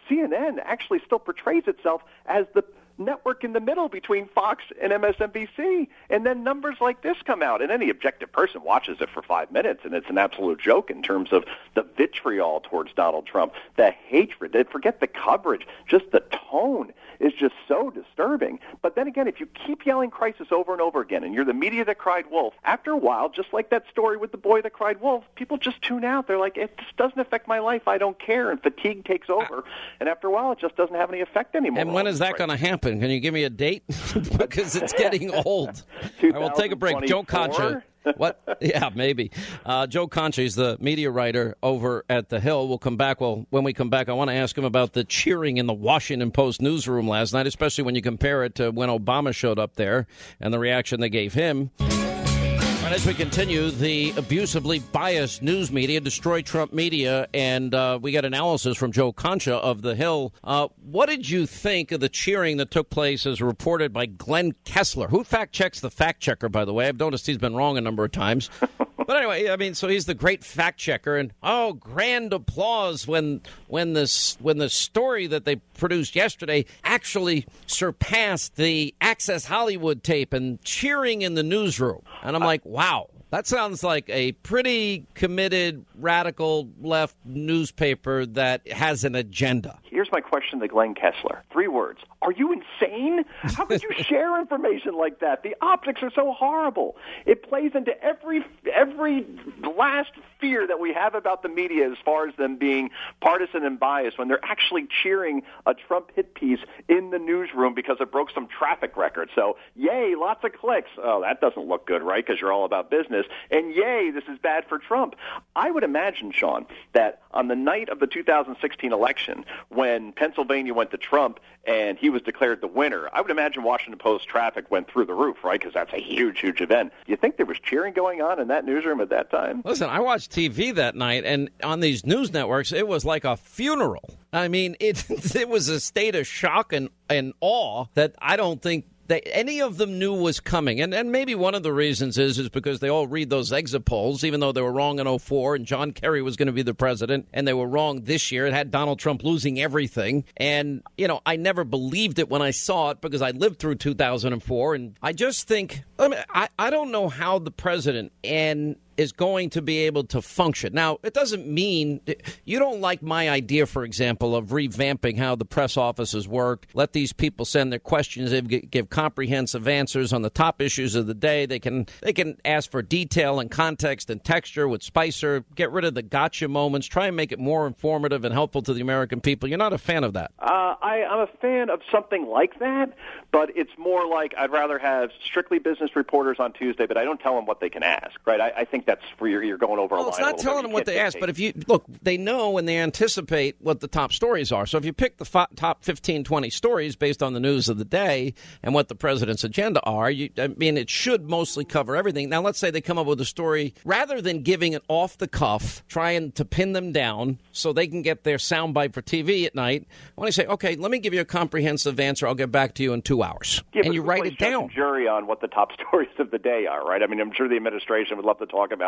CNN actually still portrays itself as the network in the middle between Fox and MSNBC. And then numbers like this come out, and any objective person watches it for five minutes, and it's an absolute joke in terms of the vitriol towards Donald Trump, the hatred. Forget the coverage, just the tone is just so disturbing. But then again, if you keep yelling crisis over and over again, and you're the media that cried wolf, after a while, just like that story with the boy that cried wolf, people just tune out. They're like, it just doesn't affect my life. I don't care, and fatigue takes over. And after a while, it just doesn't have any effect anymore. And when is that going to happen? Can you give me a date? because it's getting old. I will take a break. Joe Concha. What? Yeah, maybe. Uh, Joe Concha is the media writer over at The Hill. We'll come back. Well, when we come back, I want to ask him about the cheering in the Washington Post newsroom last night, especially when you compare it to when Obama showed up there and the reaction they gave him. And as we continue, the abusively biased news media, Destroy Trump Media, and uh, we got analysis from Joe Concha of The Hill. Uh, what did you think of the cheering that took place as reported by Glenn Kessler, who fact checks the fact checker, by the way? I've noticed he's been wrong a number of times. But anyway, I mean, so he's the great fact checker, and oh, grand applause when when this when the story that they produced yesterday actually surpassed the Access Hollywood tape and cheering in the newsroom. And I'm like, wow, that sounds like a pretty committed radical left newspaper that has an agenda. Here's my question to Glenn Kessler. Three words. Are you insane? How could you share information like that? The optics are so horrible. It plays into every every last fear that we have about the media as far as them being partisan and biased when they're actually cheering a Trump hit piece in the newsroom because it broke some traffic record. So, yay, lots of clicks. Oh, that doesn't look good, right? Because you're all about business. And yay, this is bad for Trump. I would imagine, Sean, that on the night of the 2016 election, when Pennsylvania went to Trump and he was declared the winner, I would imagine Washington Post traffic went through the roof, right? Because that's a huge, huge event. Do you think there was cheering going on in that newsroom at that time? Listen, I watched TV that night, and on these news networks, it was like a funeral. I mean, it it was a state of shock and, and awe that I don't think they, any of them knew was coming. And, and maybe one of the reasons is is because they all read those exit polls, even though they were wrong in 04 and John Kerry was going to be the president, and they were wrong this year. It had Donald Trump losing everything. And, you know, I never believed it when I saw it because I lived through 2004. And I just think, I, mean, I, I don't know how the president and is going to be able to function. Now, it doesn't mean you don't like my idea, for example, of revamping how the press offices work. Let these people send their questions, They give comprehensive answers on the top issues of the day. They can they can ask for detail and context and texture with Spicer. Get rid of the gotcha moments. Try and make it more informative and helpful to the American people. You're not a fan of that. Uh, I, I'm a fan of something like that, but it's more like I'd rather have strictly business reporters on Tuesday, but I don't tell them what they can ask. Right? I, I think that's where you're, you're going over well, a line. It's not telling them what they ask, but if you look, they know and they anticipate what the top stories are. So if you pick the f- top 15, 20 stories based on the news of the day and what the president's agenda are, you, I mean, it should mostly cover everything. Now, let's say they come up with a story rather than giving it off the cuff, trying to pin them down so they can get their soundbite for TV at night. When I say, okay, let me give you a comprehensive answer, I'll get back to you in two hours, yeah, and you write it down. Jury on what the top stories of the day are, right? I mean, I'm sure the administration would love to talk about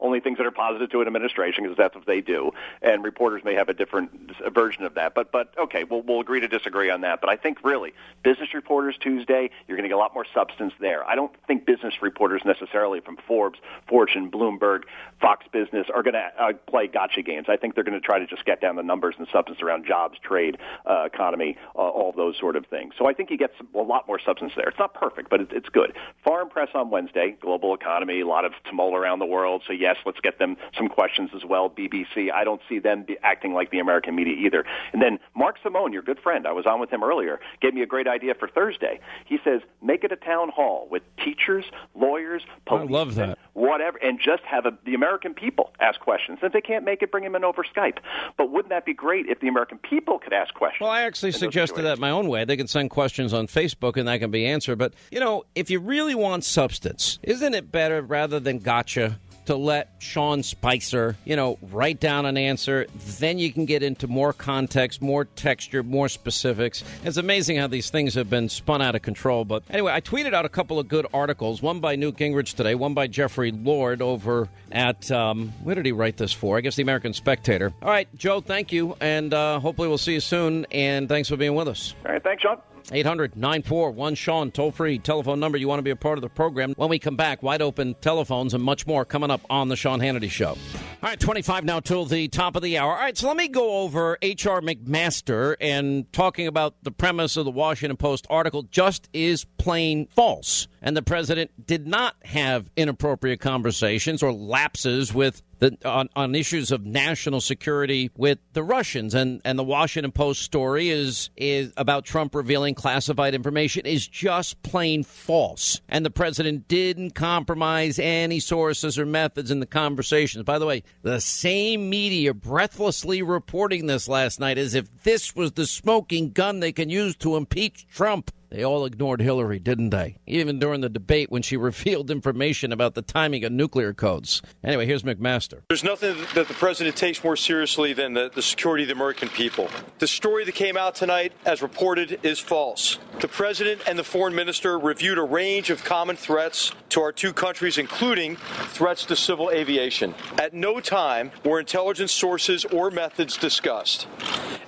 only things that are positive to an administration because that's what they do. And reporters may have a different version of that. But but okay, we'll we'll agree to disagree on that. But I think really business reporters Tuesday, you're going to get a lot more substance there. I don't think business reporters necessarily from Forbes, Fortune, Bloomberg, Fox Business are going to uh, play gotcha games. I think they're going to try to just get down the numbers and substance around jobs, trade, uh, economy, uh, all those sort of things. So I think you get some, a lot more substance there. It's not perfect, but it, it's good. Foreign press on Wednesday, global economy, a lot of tumult around the world. So yes, let's get them some questions as well. BBC, I don't see them acting like the American media either. And then Mark Simone, your good friend, I was on with him earlier, gave me a great idea for Thursday. He says, make it a town hall with teachers, lawyers, police, I love that. whatever, and just have a, the American people ask questions. If they can't make it, bring them in over Skype. But wouldn't that be great if the American people could ask questions? Well, I actually suggested that my own way. They can send questions on Facebook and that can be answered. But, you know, if you really want substance, isn't it better rather than gotcha? To let Sean Spicer, you know, write down an answer. Then you can get into more context, more texture, more specifics. It's amazing how these things have been spun out of control. But anyway, I tweeted out a couple of good articles. One by Newt Gingrich today, one by Jeffrey Lord over at um, where did he write this for? I guess the American Spectator. All right, Joe, thank you, and uh, hopefully we'll see you soon. And thanks for being with us. All right, thanks, Sean. 800 941 Sean, toll free telephone number. You want to be a part of the program. When we come back, wide open telephones and much more coming up on the Sean Hannity Show. All right, 25 now till the top of the hour. All right, so let me go over H.R. McMaster and talking about the premise of the Washington Post article just is plain false. And the president did not have inappropriate conversations or lapses with the, on, on issues of national security with the Russians. And, and the Washington Post story is, is about Trump revealing classified information is just plain false. And the president didn't compromise any sources or methods in the conversations. By the way, the same media breathlessly reporting this last night as if this was the smoking gun they can use to impeach Trump. They all ignored Hillary, didn't they? Even during the debate when she revealed information about the timing of nuclear codes. Anyway, here's McMaster. There's nothing that the president takes more seriously than the, the security of the American people. The story that came out tonight, as reported, is false. The president and the foreign minister reviewed a range of common threats to our two countries, including threats to civil aviation. At no time were intelligence sources or methods discussed.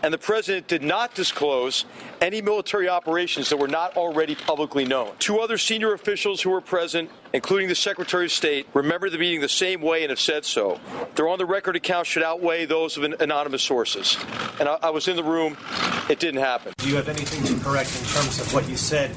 And the president did not disclose any military operations that were not already publicly known. Two other senior officials who were present, including the Secretary of State, remember the meeting the same way and have said so. Their on the record accounts should outweigh those of an- anonymous sources. And I, I was in the room, it didn't happen. Do you have anything to correct in terms of what you said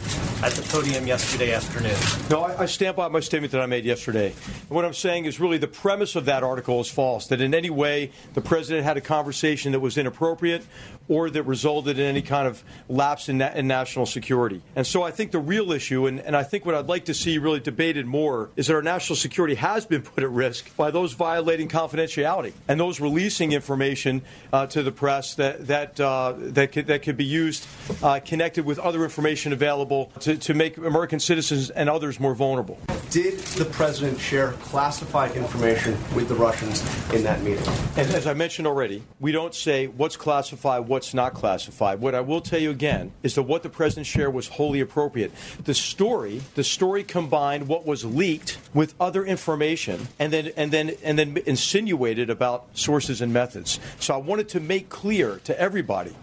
at the podium yesterday afternoon? No, I, I stand by my statement that I made yesterday. And what I'm saying is really the premise of that article is false, that in any way the president had a conversation that was inappropriate or that resulted in any kind of lapse in, na- in national security. And so I think the real issue, and, and I think what I'd like to see really debated more, is that our national security has been put at risk by those violating confidentiality and those releasing information uh, to the press that that uh, that could, that could be used uh, connected with other information available to, to make American citizens and others more vulnerable. Did the president share classified information with the Russians in that meeting? And as I mentioned already, we don't say what's classified, what's not classified. What I will tell you again is that what the president shared was wholly appropriate. The story, the story combined what was leaked with other information, and then and then and then insinuated about sources and methods. So I wanted to make clear to everybody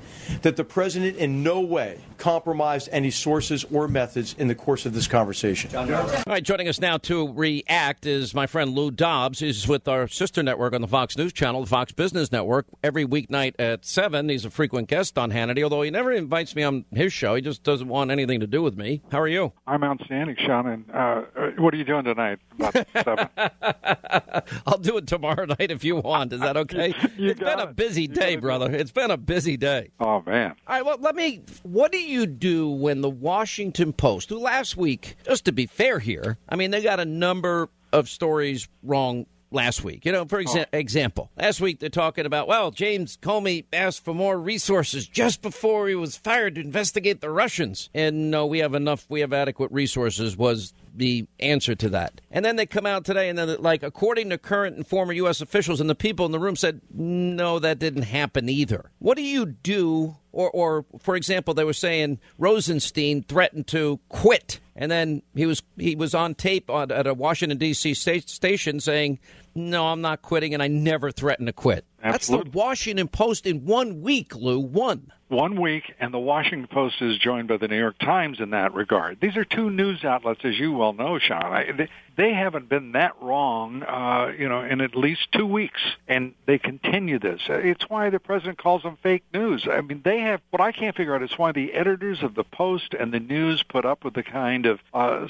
that the president in no way compromised any sources or methods in the course of this conversation. All right, joining us now to react is my friend Lou Dobbs. He's with our sister network on the Fox News Channel, the Fox Business Network, every weeknight at 7. He's a frequent guest on Hannity, although he never invites me on his show. He just doesn't want anything to do with me. How are you? I'm outstanding, Sean. And uh, what are you doing tonight? About seven. I'll do it tomorrow night if you want. Is that okay? You it's been got a busy day, brother. It's been a busy day. Oh man. All right, well, let me. What do you do when the Washington Post, who last week, just to be fair here, I mean, they got a number of stories wrong last week. You know, for exa- oh. example, last week they're talking about, well, James Comey asked for more resources just before he was fired to investigate the Russians. And no, we have enough, we have adequate resources, was the answer to that. And then they come out today and then, like, according to current and former U.S. officials and the people in the room said, no, that didn't happen either. What do you do? Or, or for example, they were saying Rosenstein threatened to quit, and then he was he was on tape on, at a Washington D.C. Sta- station saying, "No, I'm not quitting, and I never threatened to quit." That's the Washington Post in one week, Lou. One. One week, and the Washington Post is joined by the New York Times in that regard. These are two news outlets, as you well know, Sean. I, they, they haven't been that wrong, uh, you know, in at least two weeks, and they continue this. It's why the president calls them fake news. I mean, they have what I can't figure out is why the editors of the Post and the News put up with the kind of uh,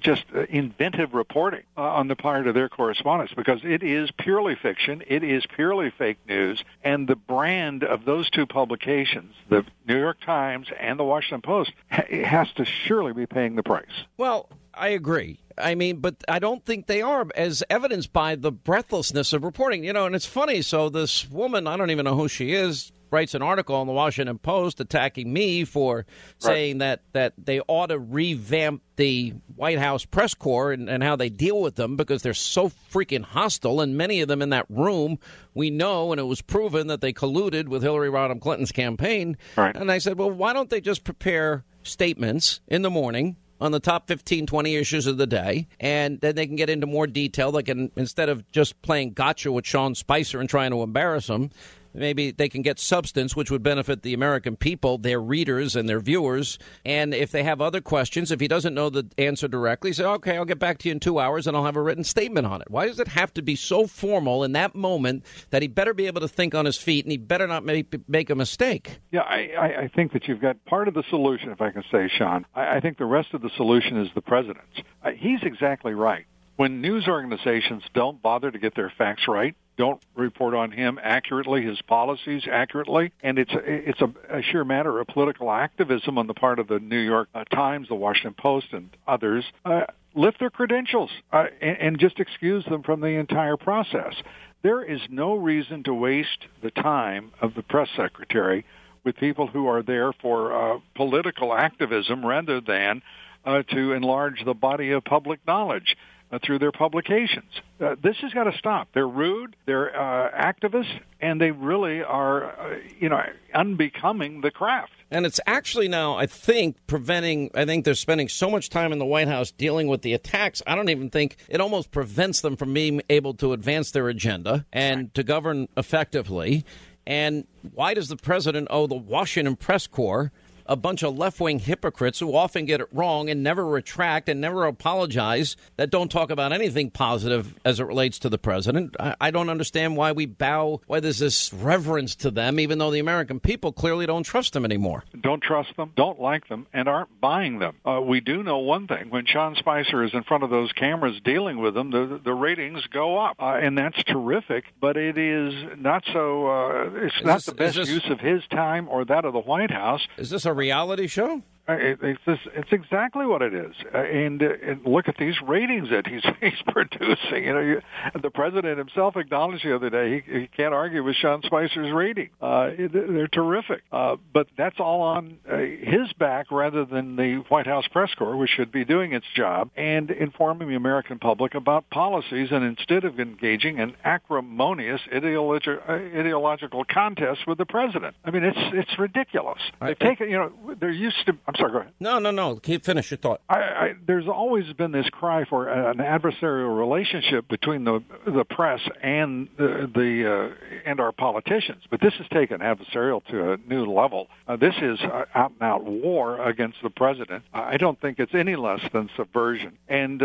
just uh, inventive reporting uh, on the part of their correspondents, because it is purely fiction, it is purely fake news, and the brand of those two publications, the New York Times and the Washington Post, ha- has to surely be paying the price. Well, I agree. I mean, but I don't think they are, as evidenced by the breathlessness of reporting. You know, and it's funny. So this woman, I don't even know who she is, writes an article in the Washington Post attacking me for saying that that they ought to revamp the White House press corps and, and how they deal with them because they're so freaking hostile. And many of them in that room, we know, and it was proven that they colluded with Hillary Rodham Clinton's campaign. Right. And I said, well, why don't they just prepare statements in the morning? on the top 15, 20 issues of the day, and then they can get into more detail. They can, instead of just playing gotcha with Sean Spicer and trying to embarrass him, maybe they can get substance, which would benefit the American people, their readers, and their viewers. And if they have other questions, if he doesn't know the answer directly, say, okay, I'll get back to you in two hours and I'll have a written statement on it. Why does it have to be so formal in that moment that he better be able to think on his feet and he better not make, make a mistake? Yeah, I, I, think that you've got part of the solution, if I can say, Sean. I, I think the rest of the solution is the president's. Uh, he's exactly right. When news organizations don't bother to get their facts right, don't report on him accurately, his policies accurately, and it's a, it's a, a sheer matter of political activism on the part of the New York uh, Times, the Washington Post, and others. Uh, lift their credentials uh, and, and just excuse them from the entire process. There is no reason to waste the time of the press secretary with people who are there for uh, political activism rather than uh, to enlarge the body of public knowledge uh, through their publications. Uh, this has got to stop. They're rude, they're uh, activists, and they really are, uh, you know, unbecoming the craft. And it's actually now, I think, preventing. I think they're spending so much time in the White House dealing with the attacks. I don't even think it almost prevents them from being able to advance their agenda and to govern effectively. And why does the president owe the Washington press corps? A bunch of left wing hypocrites who often get it wrong and never retract and never apologize, that don't talk about anything positive as it relates to the president. I, I don't understand why we bow, why there's this reverence to them, even though the American people clearly don't trust them anymore. Don't trust them, don't like them, and aren't buying them. Uh, we do know one thing when Sean Spicer is in front of those cameras dealing with them, the, the ratings go up, uh, and that's terrific, but it is not so, uh, it's Is not this- the best this- use of his time or that of the White House. Is this a reality show? Uh, It, it's, just, it's exactly what it is, uh, and, uh, and look at these ratings that he's he's producing. You know, you, the president himself acknowledged the other day he, he can't argue with Sean Spicer's rating. Uh, they're terrific, uh, but that's all on uh, his back rather than the White House press corps, which should be doing its job and informing the American public about policies. And instead of engaging in acrimonious ideologi- ideological contests with the president, I mean, it's it's ridiculous. They've taken, you know, there used to. I'm sorry, go ahead. No, no, no. Keep finish your thought. I, I, there's always been this cry for an adversarial relationship between the the press and the, the uh, and our politicians, but this has taken adversarial to a new level. Uh, this is uh, out and out war against the president. I don't think it's any less than subversion and.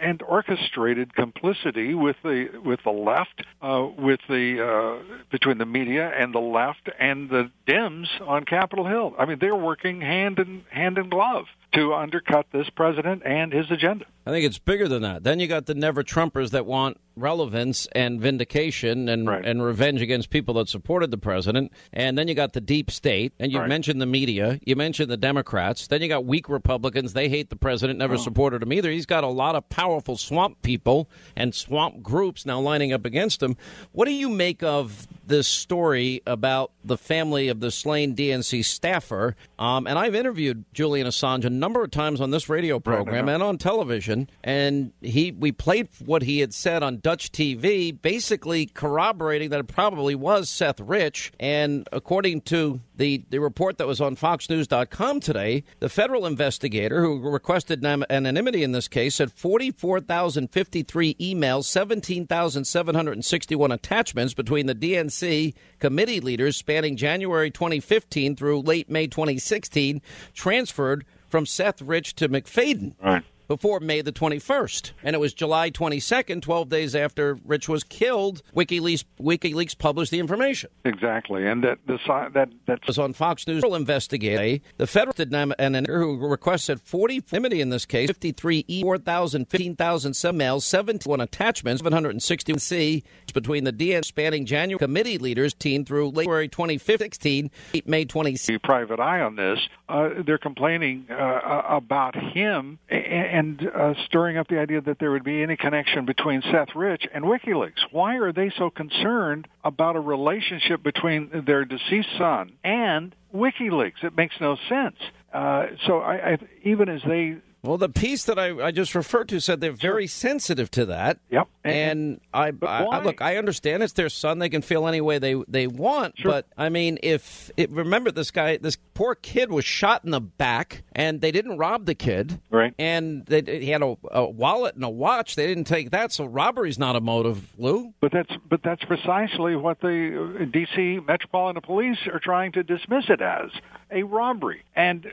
And orchestrated complicity with the with the left, uh, with the uh, between the media and the left and the Dems on Capitol Hill. I mean, they're working hand in hand in glove to undercut this president and his agenda. I think it's bigger than that. Then you got the never Trumpers that want relevance and vindication and and revenge against people that supported the president. And then you got the deep state. And you mentioned the media. You mentioned the Democrats. Then you got weak Republicans. They hate the president, never supported him either. He's got a lot of powerful swamp people and swamp groups now lining up against him. What do you make of this story about the family of the slain DNC staffer? Um, and I've interviewed Julian Assange a number of times on this radio program and on television, and he we played what he had said on Dutch TV, basically corroborating that it probably was Seth Rich. And according to the, the report that was on FoxNews.com today, the federal investigator who requested anonymity in this case said 44,053 emails, 17,761 attachments between the DNC committee leaders spanning January 2015 through late May 2016 transferred from Seth Rich to MacFadyen. Right. Before May the 21st. And it was July 22nd, 12 days after Rich was killed, WikiLeaks, WikiLeaks published the information. Exactly, and that the that that was on Fox News. Investigator, the federal did and an- who requested 40 anonymity in this case, 53 e 4,000, 15,000 emails, 71 attachments, 760 c between the DN spanning January committee leaders team through February 2016, May 26. private eye on this. Uh, they're complaining uh, about him and uh, stirring up the idea that there would be any connection between Seth Rich and WikiLeaks. Why are they so concerned about a relationship between their deceased son and WikiLeaks? It makes no sense. Uh, so I, I, even as they Well, the piece that I, I just referred to said they're very sensitive to that. Yep. And, I, I, I look, I understand it's their son; they can feel any way they they want. But I mean, if it, remember this guy, this poor kid was shot in the back, and they didn't rob the kid, right? And they, he had a, a wallet and a watch. They didn't take that, so robbery's not a motive, Lou. But that's but that's precisely what the uh, D.C. Metropolitan Police are trying to dismiss it as a robbery. And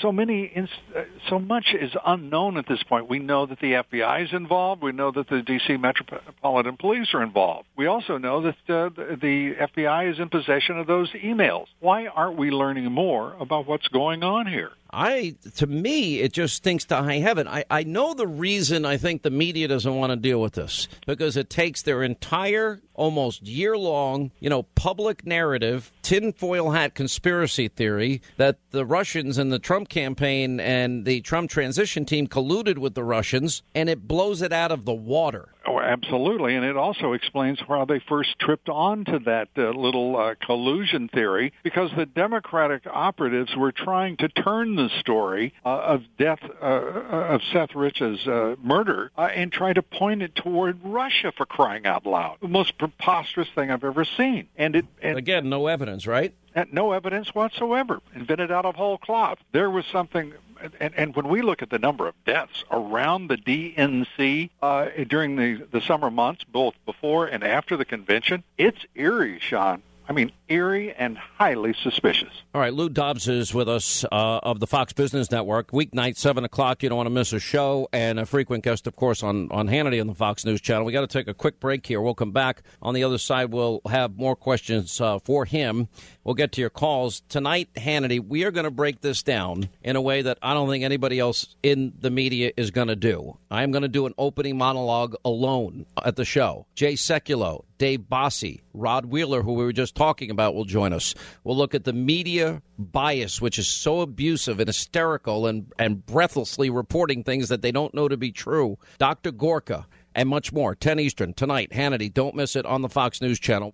so many, inst- uh, so much is unknown at this point. We know that the FBI is involved. We know that the D.C. Metropolitan Police are involved. We also know that uh, the FBI is in possession of those emails. Why aren't we learning more about what's going on here? I, to me, it just stinks to high heaven. I, I know the reason I think the media doesn't want to deal with this because it takes their entire, almost year long, you know, public narrative, tinfoil hat conspiracy theory that the Russians and the Trump campaign and the Trump transition team colluded with the Russians, and it blows it out of the water. Oh, absolutely, and it also explains how they first tripped onto that uh, little uh, collusion theory because the Democratic operatives were trying to turn the story uh, of death uh, of Seth Rich's uh, murder uh, and try to point it toward Russia for crying out loud. The most preposterous thing I've ever seen, and it and again, no evidence, right? No evidence whatsoever, invented out of whole cloth. There was something and, and when we look at the number of deaths around the DNC uh, during the, the summer months, both before and after the convention, it's eerie, Sean. I mean, eerie and highly suspicious. All right, Lou Dobbs is with us uh, of the Fox Business Network. Weeknight, 7 o'clock. You don't want to miss a show. And a frequent guest, of course, on, on Hannity on the Fox News Channel. we got to take a quick break here. We'll come back. On the other side, we'll have more questions uh, for him. We'll get to your calls. Tonight, Hannity, we are going to break this down in a way that I don't think anybody else in the media is going to do. I'm going to do an opening monologue alone at the show. Jay Sekulow, Dave Bossie, Rod Wheeler, who we were just talking about, will join us. We'll look at the media bias, which is so abusive and hysterical and, and breathlessly reporting things that they don't know to be true. Dr. Gorka, and much more. 10 Eastern tonight. Hannity, don't miss it on the Fox News Channel.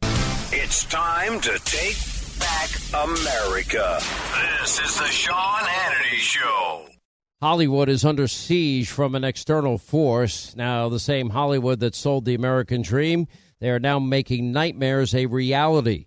It's time to take back America. This is the Sean Hannity Show. Hollywood is under siege from an external force. Now, the same Hollywood that sold the American dream, they are now making nightmares a reality.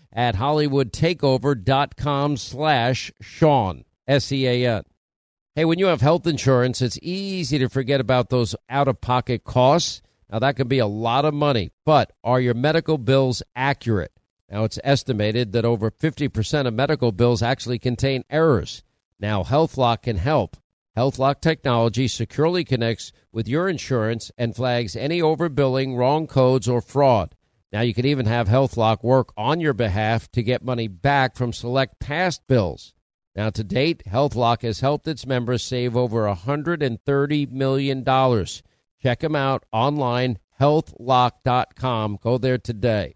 at hollywoodtakeover.com slash Sean, S-E-A-N. Hey, when you have health insurance, it's easy to forget about those out-of-pocket costs. Now, that can be a lot of money, but are your medical bills accurate? Now, it's estimated that over 50% of medical bills actually contain errors. Now, HealthLock can help. HealthLock technology securely connects with your insurance and flags any overbilling, wrong codes, or fraud. Now you can even have HealthLock work on your behalf to get money back from select past bills. Now to date, HealthLock has helped its members save over $130 million. Check them out online, healthlock.com. Go there today.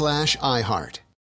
slash iHeart.